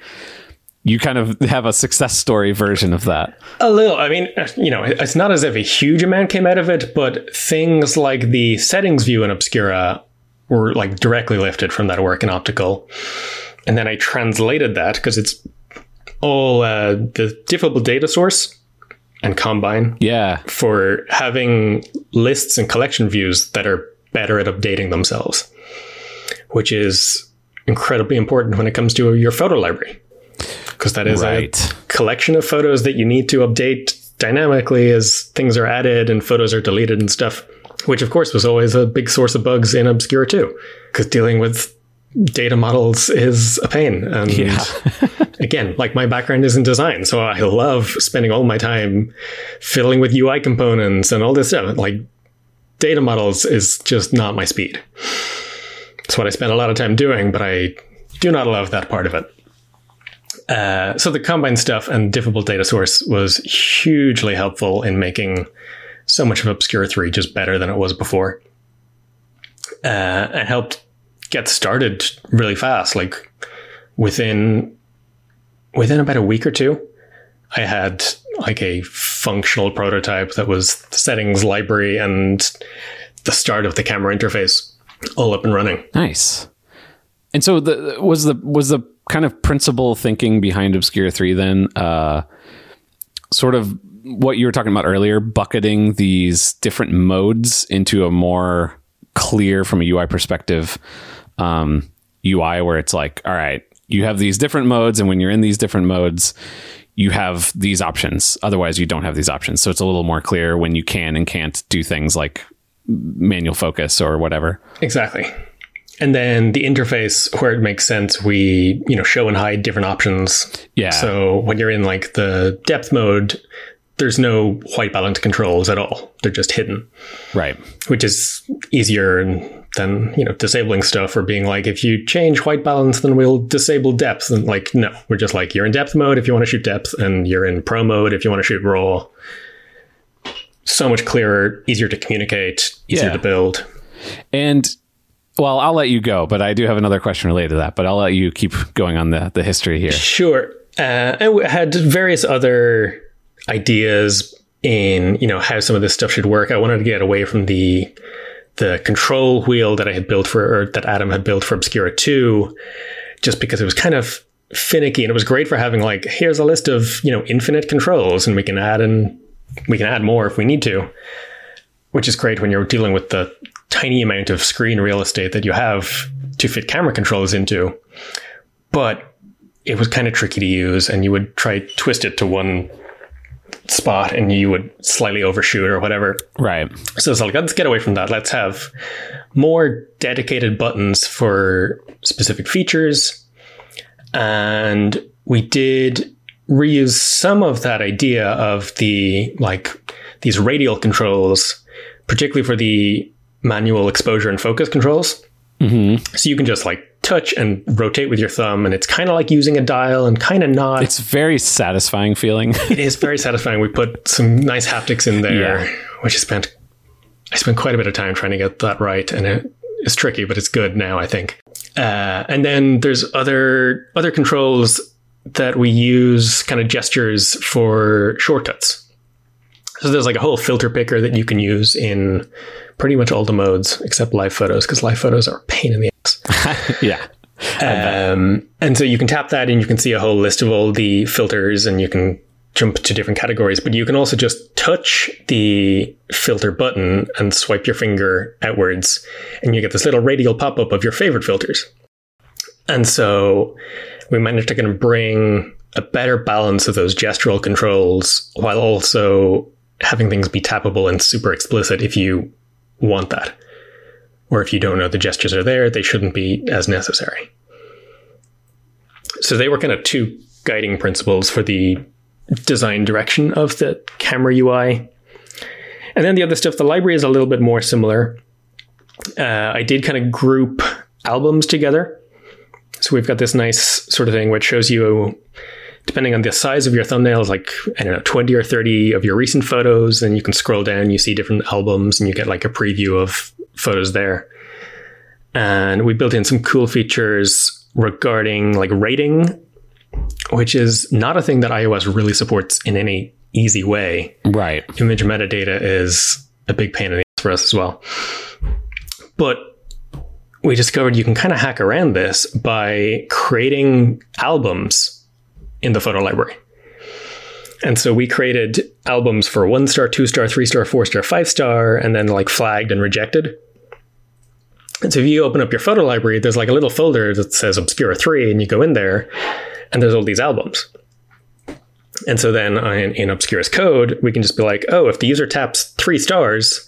you kind of have a success story version of that. A little. I mean, you know, it's not as if a huge amount came out of it, but things like the settings view in Obscura were like directly lifted from that work in optical. And then I translated that because it's all uh, the diffable data source and combine Yeah. for having lists and collection views that are better at updating themselves, which is incredibly important when it comes to your photo library. Because that is Right. a collection of photos that you need to update dynamically as things are added and photos are deleted and stuff, which of course was always a big source of bugs in Obscura too, because dealing with data models is a pain. And Yeah. again, like my background is in design, so I love spending all my time fiddling with UI components and all this stuff. Like data models is just not my speed. It's what I spend a lot of time doing, but I do not love that part of it. Uh, so the combine stuff and diffable data source was hugely helpful in making so much of Obscura 3 just better than it was before. Uh, and helped get started really fast. Like within within about a week or two, I had like a functional prototype that was settings library and the start of the camera interface all up and running. Nice. And so the was the was the kind of principal thinking behind Obscura 3 then uh sort of what you were talking about earlier, bucketing these different modes into a more clear from a UI perspective um UI where it's like, all right, you have these different modes and when you're in these different modes, you have these options. Otherwise, you don't have these options. So it's a little more clear when you can and can't do things like manual focus or whatever. Exactly. And then the interface where it makes sense, we, you know, show and hide different options. Yeah. So when you're in like the depth mode, there's no white balance controls at all. They're just hidden, Right. which is easier than, you know, disabling stuff or being like, if you change white balance, then we'll disable depth. And like, no, we're just like, you're in depth mode if you want to shoot depth, and you're in pro mode if you want to shoot raw. So much clearer, easier to communicate, easier Yeah. to build. And well, I'll let you go, but I do have another question related to that. But I'll let you keep going on the the history here. Sure. Uh, and we had various other ideas in you know how some of this stuff should work. I wanted to get away from the the control wheel that I had built for or that Adam had built for Obscura 2 just because it was kind of finicky and it was great for having like here's a list of you know infinite controls and we can add and we can add more if we need to which is great when you're dealing with the tiny amount of screen real estate that you have to fit camera controls into. But it was kind of tricky to use and you would try twist it to one spot and you would slightly overshoot or whatever Right. so it's like, let's get away from that. Let's have more dedicated buttons for specific features. And we did reuse some of that idea of the like these radial controls, particularly for the manual exposure and focus controls. Mm-hmm. So you can just like touch and rotate with your thumb, and it's kind of like using a dial and kind of not. It's very satisfying feeling. It is very satisfying. We put some nice haptics in there, Yeah. which I spent I spent quite a bit of time trying to get that right, and it is tricky, but it's good now. I think. Uh, and then there's other other controls that we use, kind of gestures for shortcuts. So there's like a whole filter picker that you can use in pretty much all the modes except live photos, because live photos are a pain in the. yeah. Um, and so you can tap that and you can see a whole list of all the filters and you can jump to different categories, but you can also just touch the filter button and swipe your finger outwards and you get this little radial pop up of your favorite filters. And so we managed to kind of bring a better balance of those gestural controls while also having things be tappable and super explicit if you want that. Or if you don't know the gestures are there, they shouldn't be as necessary. So they were kind of two guiding principles for the design direction of the camera UI. And then the other stuff, the library is a little bit more similar. Uh, I did kind of group albums together. So we've got this nice sort of thing which shows you depending on the size of your thumbnails, like I don't know, twenty or thirty of your recent photos, and you can scroll down, you see different albums, and you get like a preview of photos there. And we built in some cool features regarding like rating, which is not a thing that iOS really supports in any easy way. Right. Image metadata is a big pain in the ass for us as well. But we discovered you can kind of hack around this by creating albums in the photo library. And so we created albums for one star, two star, three star, four star, five star, and then like flagged and rejected. And so if you open up your photo library, there's like a little folder that says Obscura 3, and you go in there, and there's all these albums. And so then uh, in, in Obscura's code, we can just be like, oh, if the user taps three stars,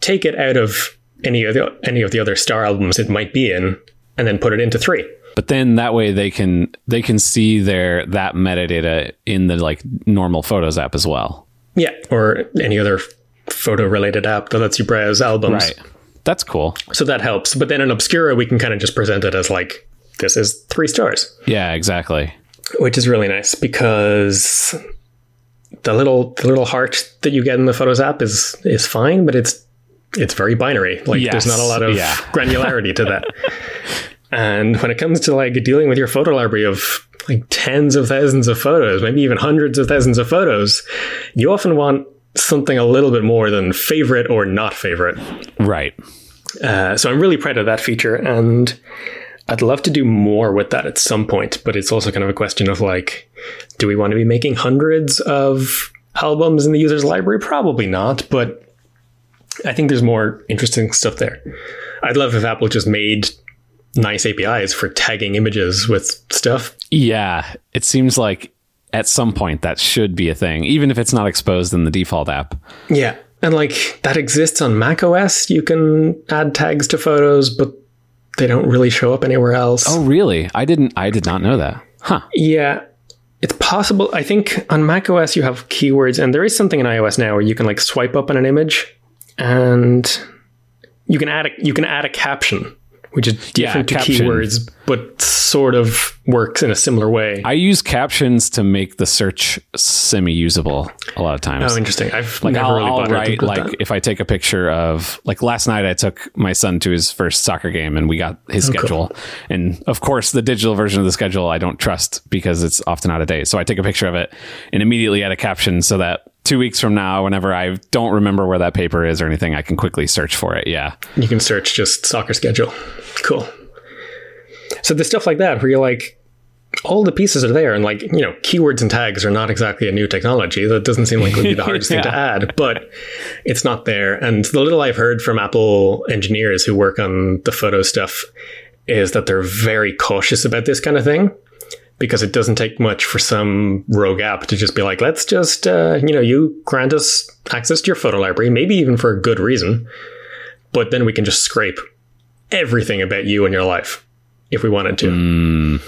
take it out of any of the any of the other star albums it might be in, and then put it into three. But then that way they can they can see their that metadata in the like normal Photos app as well. Yeah, or any other photo related app that lets you browse albums. Right. That's cool. So that helps. But then in Obscura, we can kind of just present it as like, this is three stars. Yeah, exactly. Which is really nice because the little the little heart that you get in the Photos app is is fine, but it's it's very binary. Like Yes. there's not a lot of Yeah. granularity to that. And when it comes to like dealing with your photo library of like tens of thousands of photos, maybe even hundreds of thousands of photos, you often want something a little bit more than favorite or not favorite. Right. Uh, so I'm really proud of that feature, and I'd love to do more with that at some point. But it's also kind of a question of like, do we want to be making hundreds of albums in the user's library? Probably not, but I think there's more interesting stuff there. I'd love if Apple just made nice APIs for tagging images with stuff. Yeah, it seems like at some point that should be a thing, even if it's not exposed in the default app. Yeah. And like that exists on Mac OS. You can add tags to photos, but they don't really show up anywhere else. Oh, really? I didn't. I did not know that. Huh. Yeah, it's possible. I think on Mac OS you have keywords, and there is something in iOS now where you can like swipe up on an image, and you can add a you can add a caption, which is different to caption. keywords, but sort of works in a similar way. I use captions to make the search semi-usable a lot of times. oh, interesting. I've like I'll, really I'll write like that. if I take a picture of like last night I took my son to his first soccer game and we got his Oh, cool. schedule and of course the digital version of the schedule I don't trust because it's often out of date so I take a picture of it and immediately add a caption so that two weeks from now whenever I don't remember where that paper is or anything I can quickly search for it yeah You can search just soccer schedule. Cool. So there's stuff like that where you're like, all the pieces are there, and like you know, keywords and tags are not exactly a new technology. That doesn't seem like would be the hardest thing to add, but it's not there. And the little I've heard from Apple engineers who work on the photo stuff is that they're very cautious about this kind of thing because it doesn't take much for some rogue app to just be like, let's just, uh, you know, you grant us access to your photo library, maybe even for a good reason, but then we can just scrape everything about you and your life if we wanted to.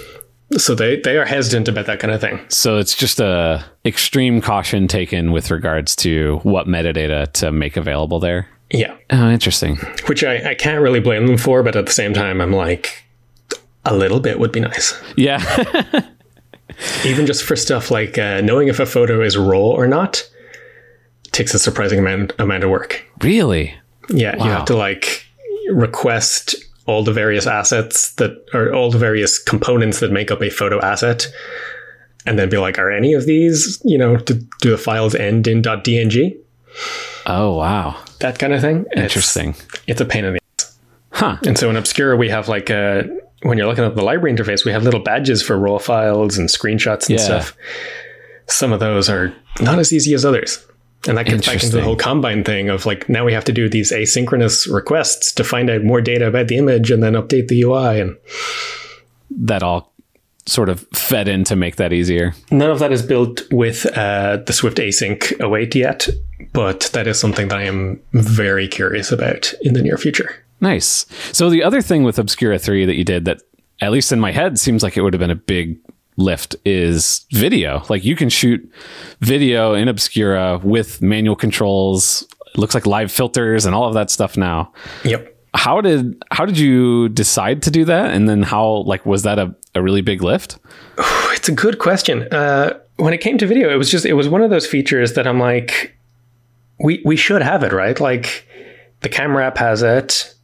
So they, they are hesitant about that kind of thing. so it's just a extreme caution taken with regards to what metadata to make available there Yeah. oh interesting Which I, I can't really blame them for, but at the same time, I'm like, a little bit would be nice. yeah Even just for stuff like uh, knowing if a photo is raw or not takes a surprising amount, amount of work. really Yeah, you have to like request all the various assets that or all the various components that make up a photo asset and then be like, are any of these, you know, do, do the files end in .dng? oh wow That kind of thing. It's- interesting It's, a pain in the ass. huh And so in Obscura, we have like a, when you're looking at the library interface, we have little badges for raw files and screenshots and Yeah. stuff. Some of those are not as easy as others. And that gets back into the whole combine thing of like, now we have to do these asynchronous requests to find out more data about the image and then update the UI. And that all sort of fed in to make that easier. none of that is built with uh, the Swift async await yet, but that is something that I am very curious about in the near future. Nice. So the other thing with Obscura 3 that you did that at least in my head seems like it would have been a big lift is video. Like you can shoot video in Obscura with manual controls. It looks like live filters and all of that stuff now. Yep. How did how did you decide to do that? And then how like was that a, a really big lift? It's it's a good question. Uh, when it came to video, it was just it was one of those features that I'm like, we we should have it, right? Like the camera app has it.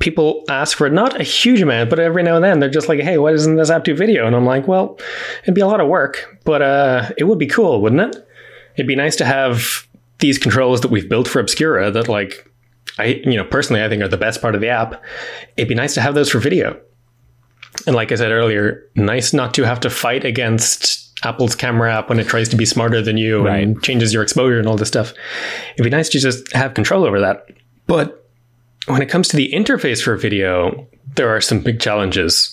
People ask for not a huge amount, but every now and then they're just like, "Hey, why doesn't this app do video?" And I'm like, "Well, it'd be a lot of work, but uh, it would be cool, wouldn't it? It'd be nice to have these controls that we've built for Obscura that, like, I, you know, personally, I think are the best part of the app. It'd be nice to have those for video. And like I said earlier, nice not to have to fight against Apple's camera app when it tries to be smarter than you Right. and changes your exposure and all this stuff. It'd be nice to just have control over that. But when it comes to the interface for video, there are some big challenges.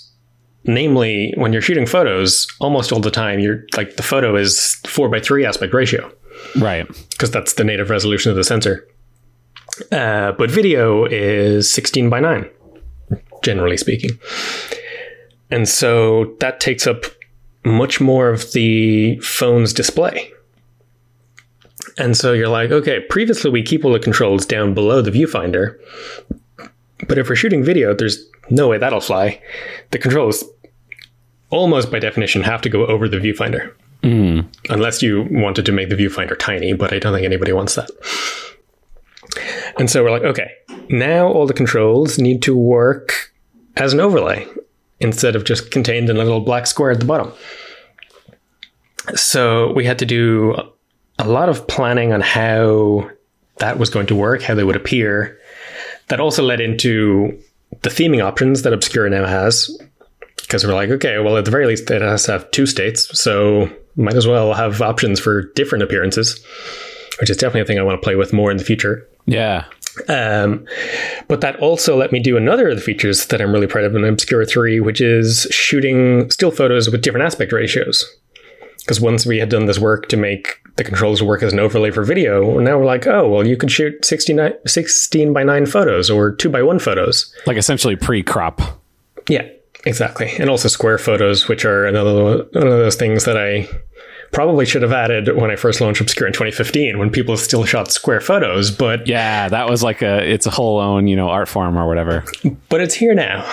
Namely, when you're shooting photos, almost all the time, you're like the photo is four by three aspect ratio Right. because that's the native resolution of the sensor. Uh, but video is 16 by 9, generally speaking. And so that takes up much more of the phone's display. And so you're like, okay, previously we keep all the controls down below the viewfinder. But if we're shooting video, there's no way that'll fly. The controls, almost by definition, have to go over the viewfinder hmm. unless you wanted to make the viewfinder tiny, but I don't think anybody wants that. And so we're like, okay, now all the controls need to work as an overlay instead of just contained in a little black square at the bottom. So we had to do a lot of planning on how that was going to work, how they would appear. That also led into the theming options that Obscura now has. Because we're like, okay, well, at the very least, it has to have two states. So might as well have options for different appearances, which is definitely a thing I want to play with more in the future. Yeah. Um, but that also let me do another of the features that I'm really proud of in Obscura 3, which is shooting still photos with different aspect ratios. Because once we had done this work to make the controls work as an overlay for video, now we're like, oh, well, you could shoot 69, 16 by 9 photos or 2 by 1 photos. Like essentially pre-crop. Yeah, exactly. And also square photos, which are another one of those things that I probably should have added when I first launched Obscura in 2015 when people still shot square photos, but Yeah, that was like a it's a whole own, you know, art form or whatever. but it's here now.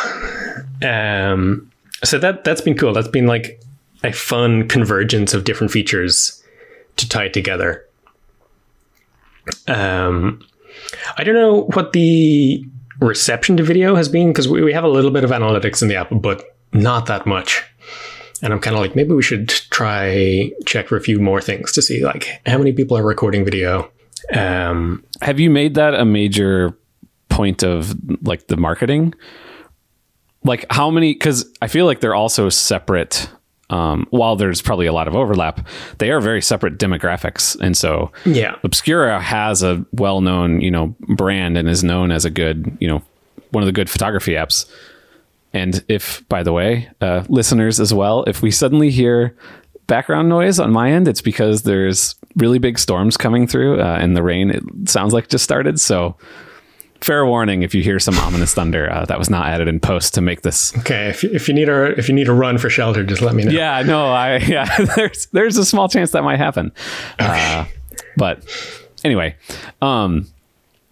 Um, so that that's been cool. That's been like a fun convergence of different features to tie together. Um, I don't know what the reception to video has been because we, we have a little bit of analytics in the app, but not that much. And I'm kind of like, maybe we should try check for a few more things to see like how many people are recording video. Um, Have you made that a major point of like the marketing? Like how many cuz I feel like they're also separate um, while there's probably a lot of overlap, they are very separate demographics. And so yeah, Obscura has a well-known, you know, brand and is known as a good, you know, one of the good photography apps. And if, by the way, uh, listeners as well, if we suddenly hear background noise on my end, it's because there's really big storms coming through, uh, and the rain it sounds like just started. So, fair warning if you hear some ominous thunder, uh, that was not added in post to make this. okay. If, you- if you need a if you need a run for shelter, just let me know. Yeah, no, I yeah. There's there's a small chance that might happen. Uh, but anyway, um,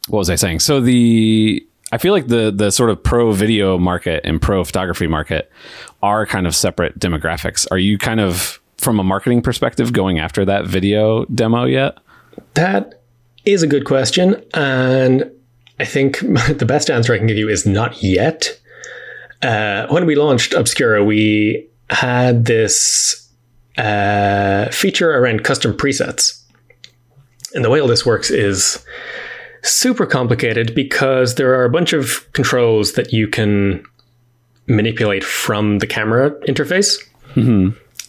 what was I saying? So the I feel like the the sort of pro video market and pro photography market are kind of separate demographics. Are you kind of from a marketing perspective going after that video demo yet? That is a good question. And I think the best answer I can give you is not yet. Uh, when we launched Obscura, we had this uh, feature around custom presets. And the way all this works is super complicated because there are a bunch of controls that you can manipulate from the camera interface.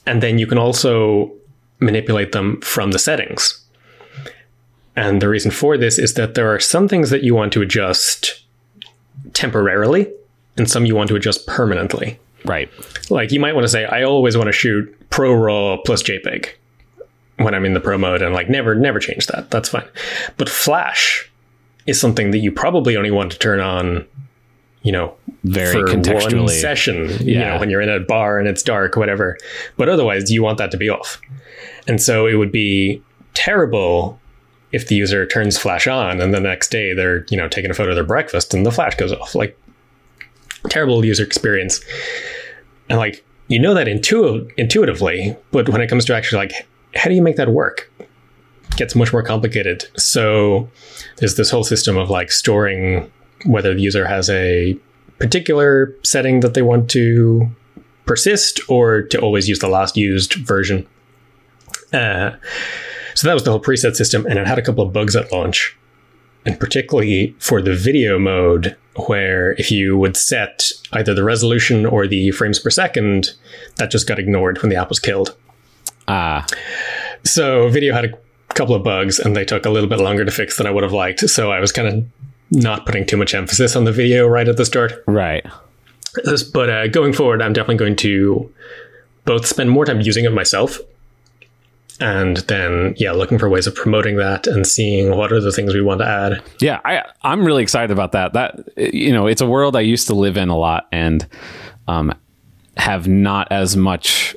And then you can also manipulate them from the settings. And the reason for this is that there are some things that you want to adjust temporarily and some you want to adjust permanently. Right. Like you might want to say, I always want to shoot Pro Raw plus JPEG when I'm in the Pro mode and like never, never change that. That's fine. But Flash is something that you probably only want to turn on, you know, Very for one contextually. session, you Yeah. know, when you're in a bar and it's dark, whatever. But otherwise, you want that to be off. And so it would be terrible if the user turns flash on and the next day they're, you know, taking a photo of their breakfast and the flash goes off. Like terrible user experience. And like you know that intu- intuitively, but when it comes to actually like, how do you make that work? It gets much more complicated. So there's this whole system of like storing whether the user has a particular setting that they want to persist or to always use the last used version. Uh, so that was the whole preset system, and it had a couple of bugs at launch. And particularly for the video mode, where if you would set either the resolution or the frames per second, that just got ignored when the app was killed. Ah. So video had a couple of bugs, and they took a little bit longer to fix than I would have liked. So I was kind of not putting too much emphasis on the video right at the start. Right. But uh, going forward, I'm definitely going to both spend more time using it myself and then yeah looking for ways of promoting that and seeing what are the things we want to add. Yeah i i'm really excited about that. That you know it's a world i used to live in a lot and um, have not as much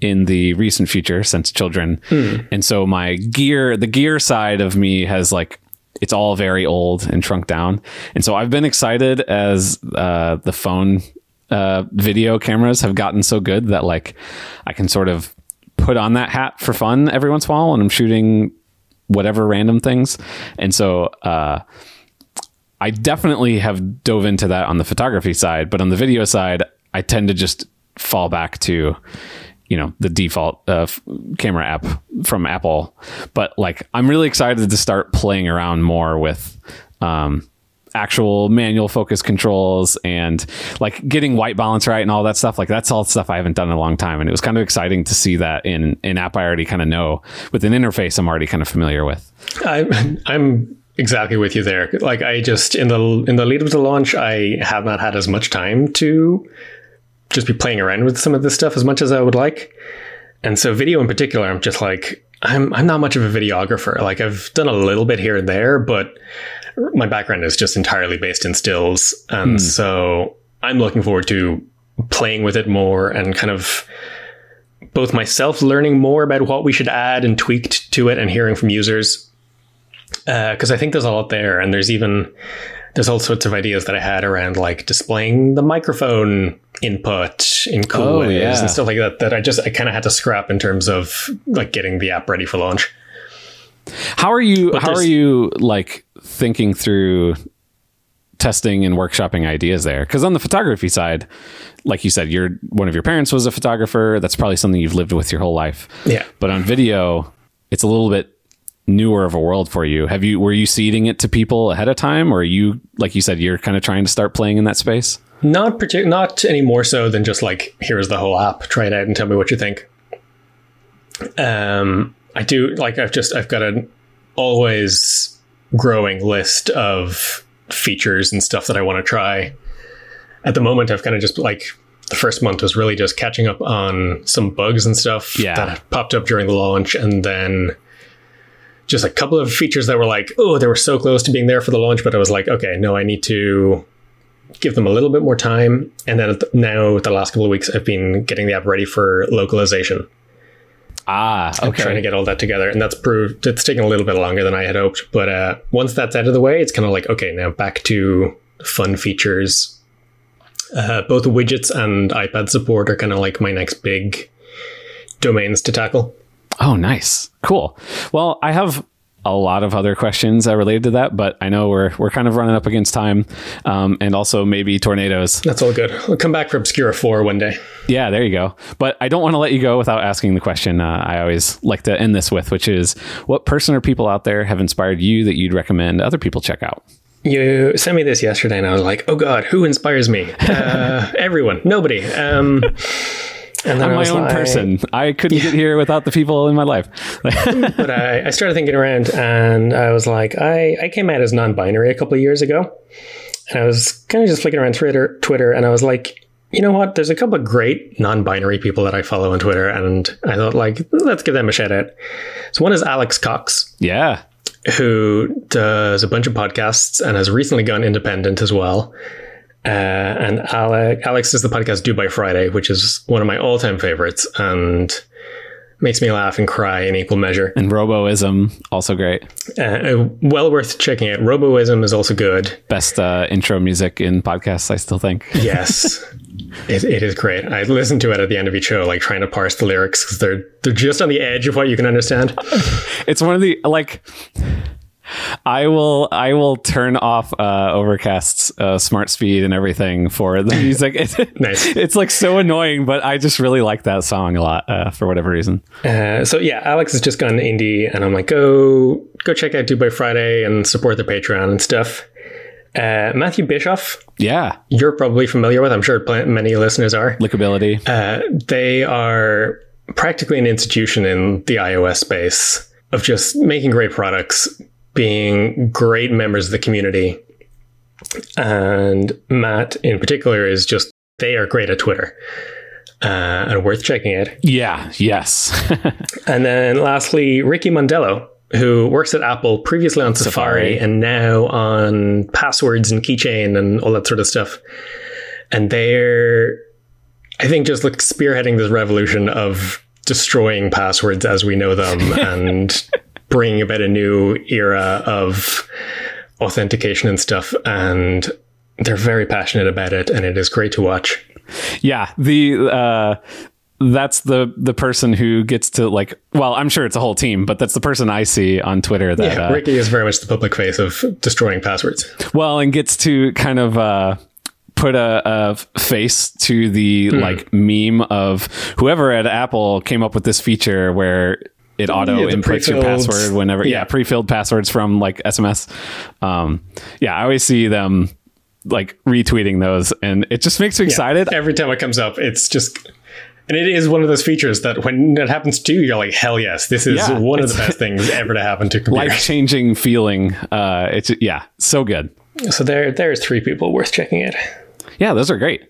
in the recent future since children. Mm. and so my gear the gear side of me has like it's all very old and shrunk down. And so i've been excited as uh, the phone uh, video cameras have gotten so good that like i can sort of put on that hat for fun every once in a while and I'm shooting whatever random things. And so uh, I definitely have dove into that on the photography side, but on the video side, I tend to just fall back to you know the default uh, camera app from Apple. But like I'm really excited to start playing around more with um, actual manual focus controls and like getting white balance right and all that stuff. Like that's all stuff I haven't done in a long time. And it was kind of exciting to see that in an app I already kind of know with an interface I'm already kind of familiar with. I, I'm exactly with you there. Like I just in the in the lead up to launch, I have not had as much time to just be playing around with some of this stuff as much as I would like. And so video in particular, I'm just like I'm I'm not much of a videographer. Like I've done a little bit here and there, but my background is just entirely based in stills. And mm. so I'm looking forward to playing with it more and kind of both myself learning more about what we should add and tweak to it and hearing from users. Because uh, I think there's a lot there. And there's even, there's all sorts of ideas that I had around like displaying the microphone input in cool oh, ways yeah. and stuff like that, that I just, I kind of had to scrap in terms of like getting the app ready for launch. How are you, but how are you like thinking through testing and workshopping ideas there. Because on the photography side like you said you're one of your parents was a photographer. That's probably something you've lived with your whole life. Yeah. But on video it's a little bit newer of a world for you. Have you were you seeding it to people ahead of time or are you like you said you're kind of trying to start playing in that space? Not partic- not any more so than just like here's the whole app try it out and tell me what you think. Um i do like i've just i've got an always growing list of features and stuff that I want to try. At the moment, I've kind of just like the first month was really just catching up on some bugs and stuff yeah. that popped up during the launch, and then just a couple of features that were like, oh, they were so close to being there for the launch, but I was like, okay, no, I need to give them a little bit more time. And then now, the last couple of weeks, I've been getting the app ready for localization. Ah, okay. I'm trying to get all that together, and that's proved it's taken a little bit longer than I had hoped. But uh, once that's out of the way, it's kind of like okay, now back to fun features. Uh, both widgets and iPad support are kind of like my next big domains to tackle. Oh, nice, cool. Well, I have a lot of other questions uh, related to that, but I know we're we're kind of running up against time, um, and also maybe tornadoes. That's all good. We'll come back for Obscura Four one day. Yeah, there you go. But I don't want to let you go without asking the question uh, I always like to end this with, which is, what person or people out there have inspired you that you'd recommend other people check out? You sent me this yesterday, and I was like, "Oh God, who inspires me? Uh, everyone, nobody." Um, and I'm my own like, person. I couldn't yeah. get here without the people in my life. but I, I, started thinking around, and I was like, I, I came out as non-binary a couple of years ago, and I was kind of just flicking around Twitter, Twitter, and I was like, you know what? There's a couple of great non-binary people that I follow on Twitter, and I thought, like, let's give them a shout out. So one is Alex Cox. Yeah. Who does a bunch of podcasts and has recently gone independent as well. Uh, and Alex, Alex is the podcast Do by Friday, which is one of my all time favorites. And makes me laugh and cry in equal measure. And Roboism, also great. Uh, well worth checking out. Roboism is also good. Best uh, intro music in podcasts, I still think. Yes. it, it is great. I listen to it at the end of each show, like trying to parse the lyrics because they're they're just on the edge of what you can understand. It's one of the like I will I will turn off uh, Overcast's uh, smart speed and everything for the music. It's, Nice. it's like so annoying, but I just really like that song a lot uh, for whatever reason. Uh, so yeah, Alex has just gone indie, and I'm like, go go check out Do by Friday and support their Patreon and stuff. Uh, Matthew Bischoff, Yeah, you're probably familiar with. I'm sure many listeners are. lickability. Uh, they are practically an institution in the iOS space of just making great products, being great members of the community. And Matt, in particular, is just they are great at Twitter uh, and worth checking it. yeah, yes. And then lastly, Ricky Mondello, who works at Apple previously on Safari, Safari. and now on passwords and keychain and all that sort of stuff. And they're, I think, just like spearheading this revolution of destroying passwords as we know them and bringing about a new era of authentication and stuff. And they're very passionate about it, and it is great to watch. yeah, the uh, that's the the person who gets to like. Well, I'm sure it's a whole team, but that's the person I see on Twitter that Yeah, uh, Ricky is very much the public face of destroying passwords. well and gets to kind of uh put a, a face to the Hmm. like meme of whoever at apple came up with this feature where it auto Yeah, inputs your password whenever yeah. yeah. pre-filled passwords from like sms um yeah i always see them like retweeting those and it just makes me excited Every time it comes up, it's just. And it is one of those features that when it happens to you, you're like, hell yes, this is Yeah, one of the best things ever to happen to computers. life-changing feeling uh it's yeah so good so there, there's three people worth checking it Yeah, those are great.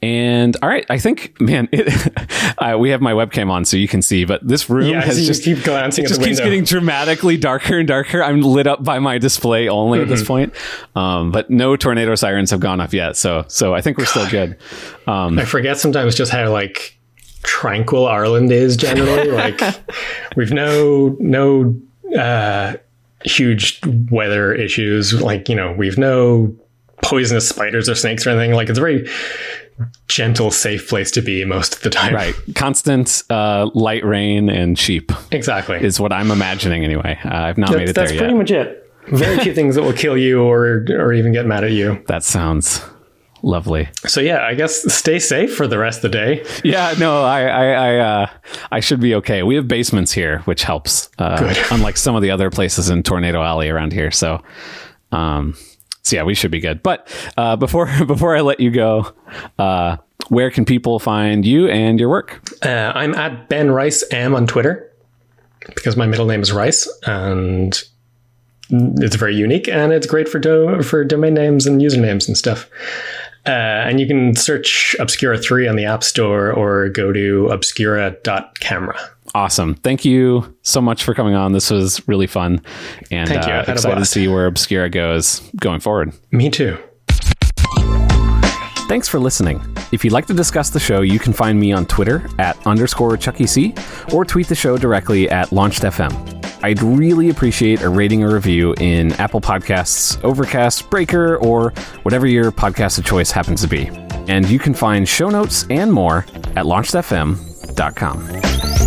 And all right, I think, man, it, uh, we have my webcam on so you can see, but this room Yeah, has so just keep glancing it at just keeps window. getting dramatically darker and darker. I'm lit up by my display only at Mm-hmm. this point, um, but no tornado sirens have gone off yet. So, so I think we're still good. Um, I forget sometimes just how like tranquil Ireland is generally. like we've no no uh, huge weather issues. Like you know we've no poisonous spiders or snakes or anything. Like it's very gentle, safe place to be most of the time. right, constant uh, light rain and sheep Exactly. is what I'm imagining anyway. Uh, I've not made that's it that's pretty much it. Very few things that will kill you or or even get mad at you. that sounds lovely. So yeah, I guess stay safe for the rest of the day. Yeah, no, I, I, I, uh, I should be okay. We have basements here, which helps. Uh, Good. unlike some of the other places in Tornado Alley around here. So, um, so yeah, we should be good. But uh, before before I let you go, uh, where can people find you and your work? Uh, I'm at Ben Rice M on Twitter because my middle name is Rice and it's very unique and it's great for do- for domain names and usernames and stuff. Uh, and you can search Obscura 3 on the App Store or go to obscura.camera. Awesome. Thank you so much for coming on. This was really fun, and Thank you. uh, I've had a excited to see where Obscura goes going forward. Me too. Thanks for listening. If you'd like to discuss the show, you can find me on Twitter at underscore Chucky C or tweet the show directly at LaunchedFM. I'd really appreciate a rating or review in Apple Podcasts, Overcast, Breaker, or whatever your podcast of choice happens to be. And you can find show notes and more at launchedfm.com.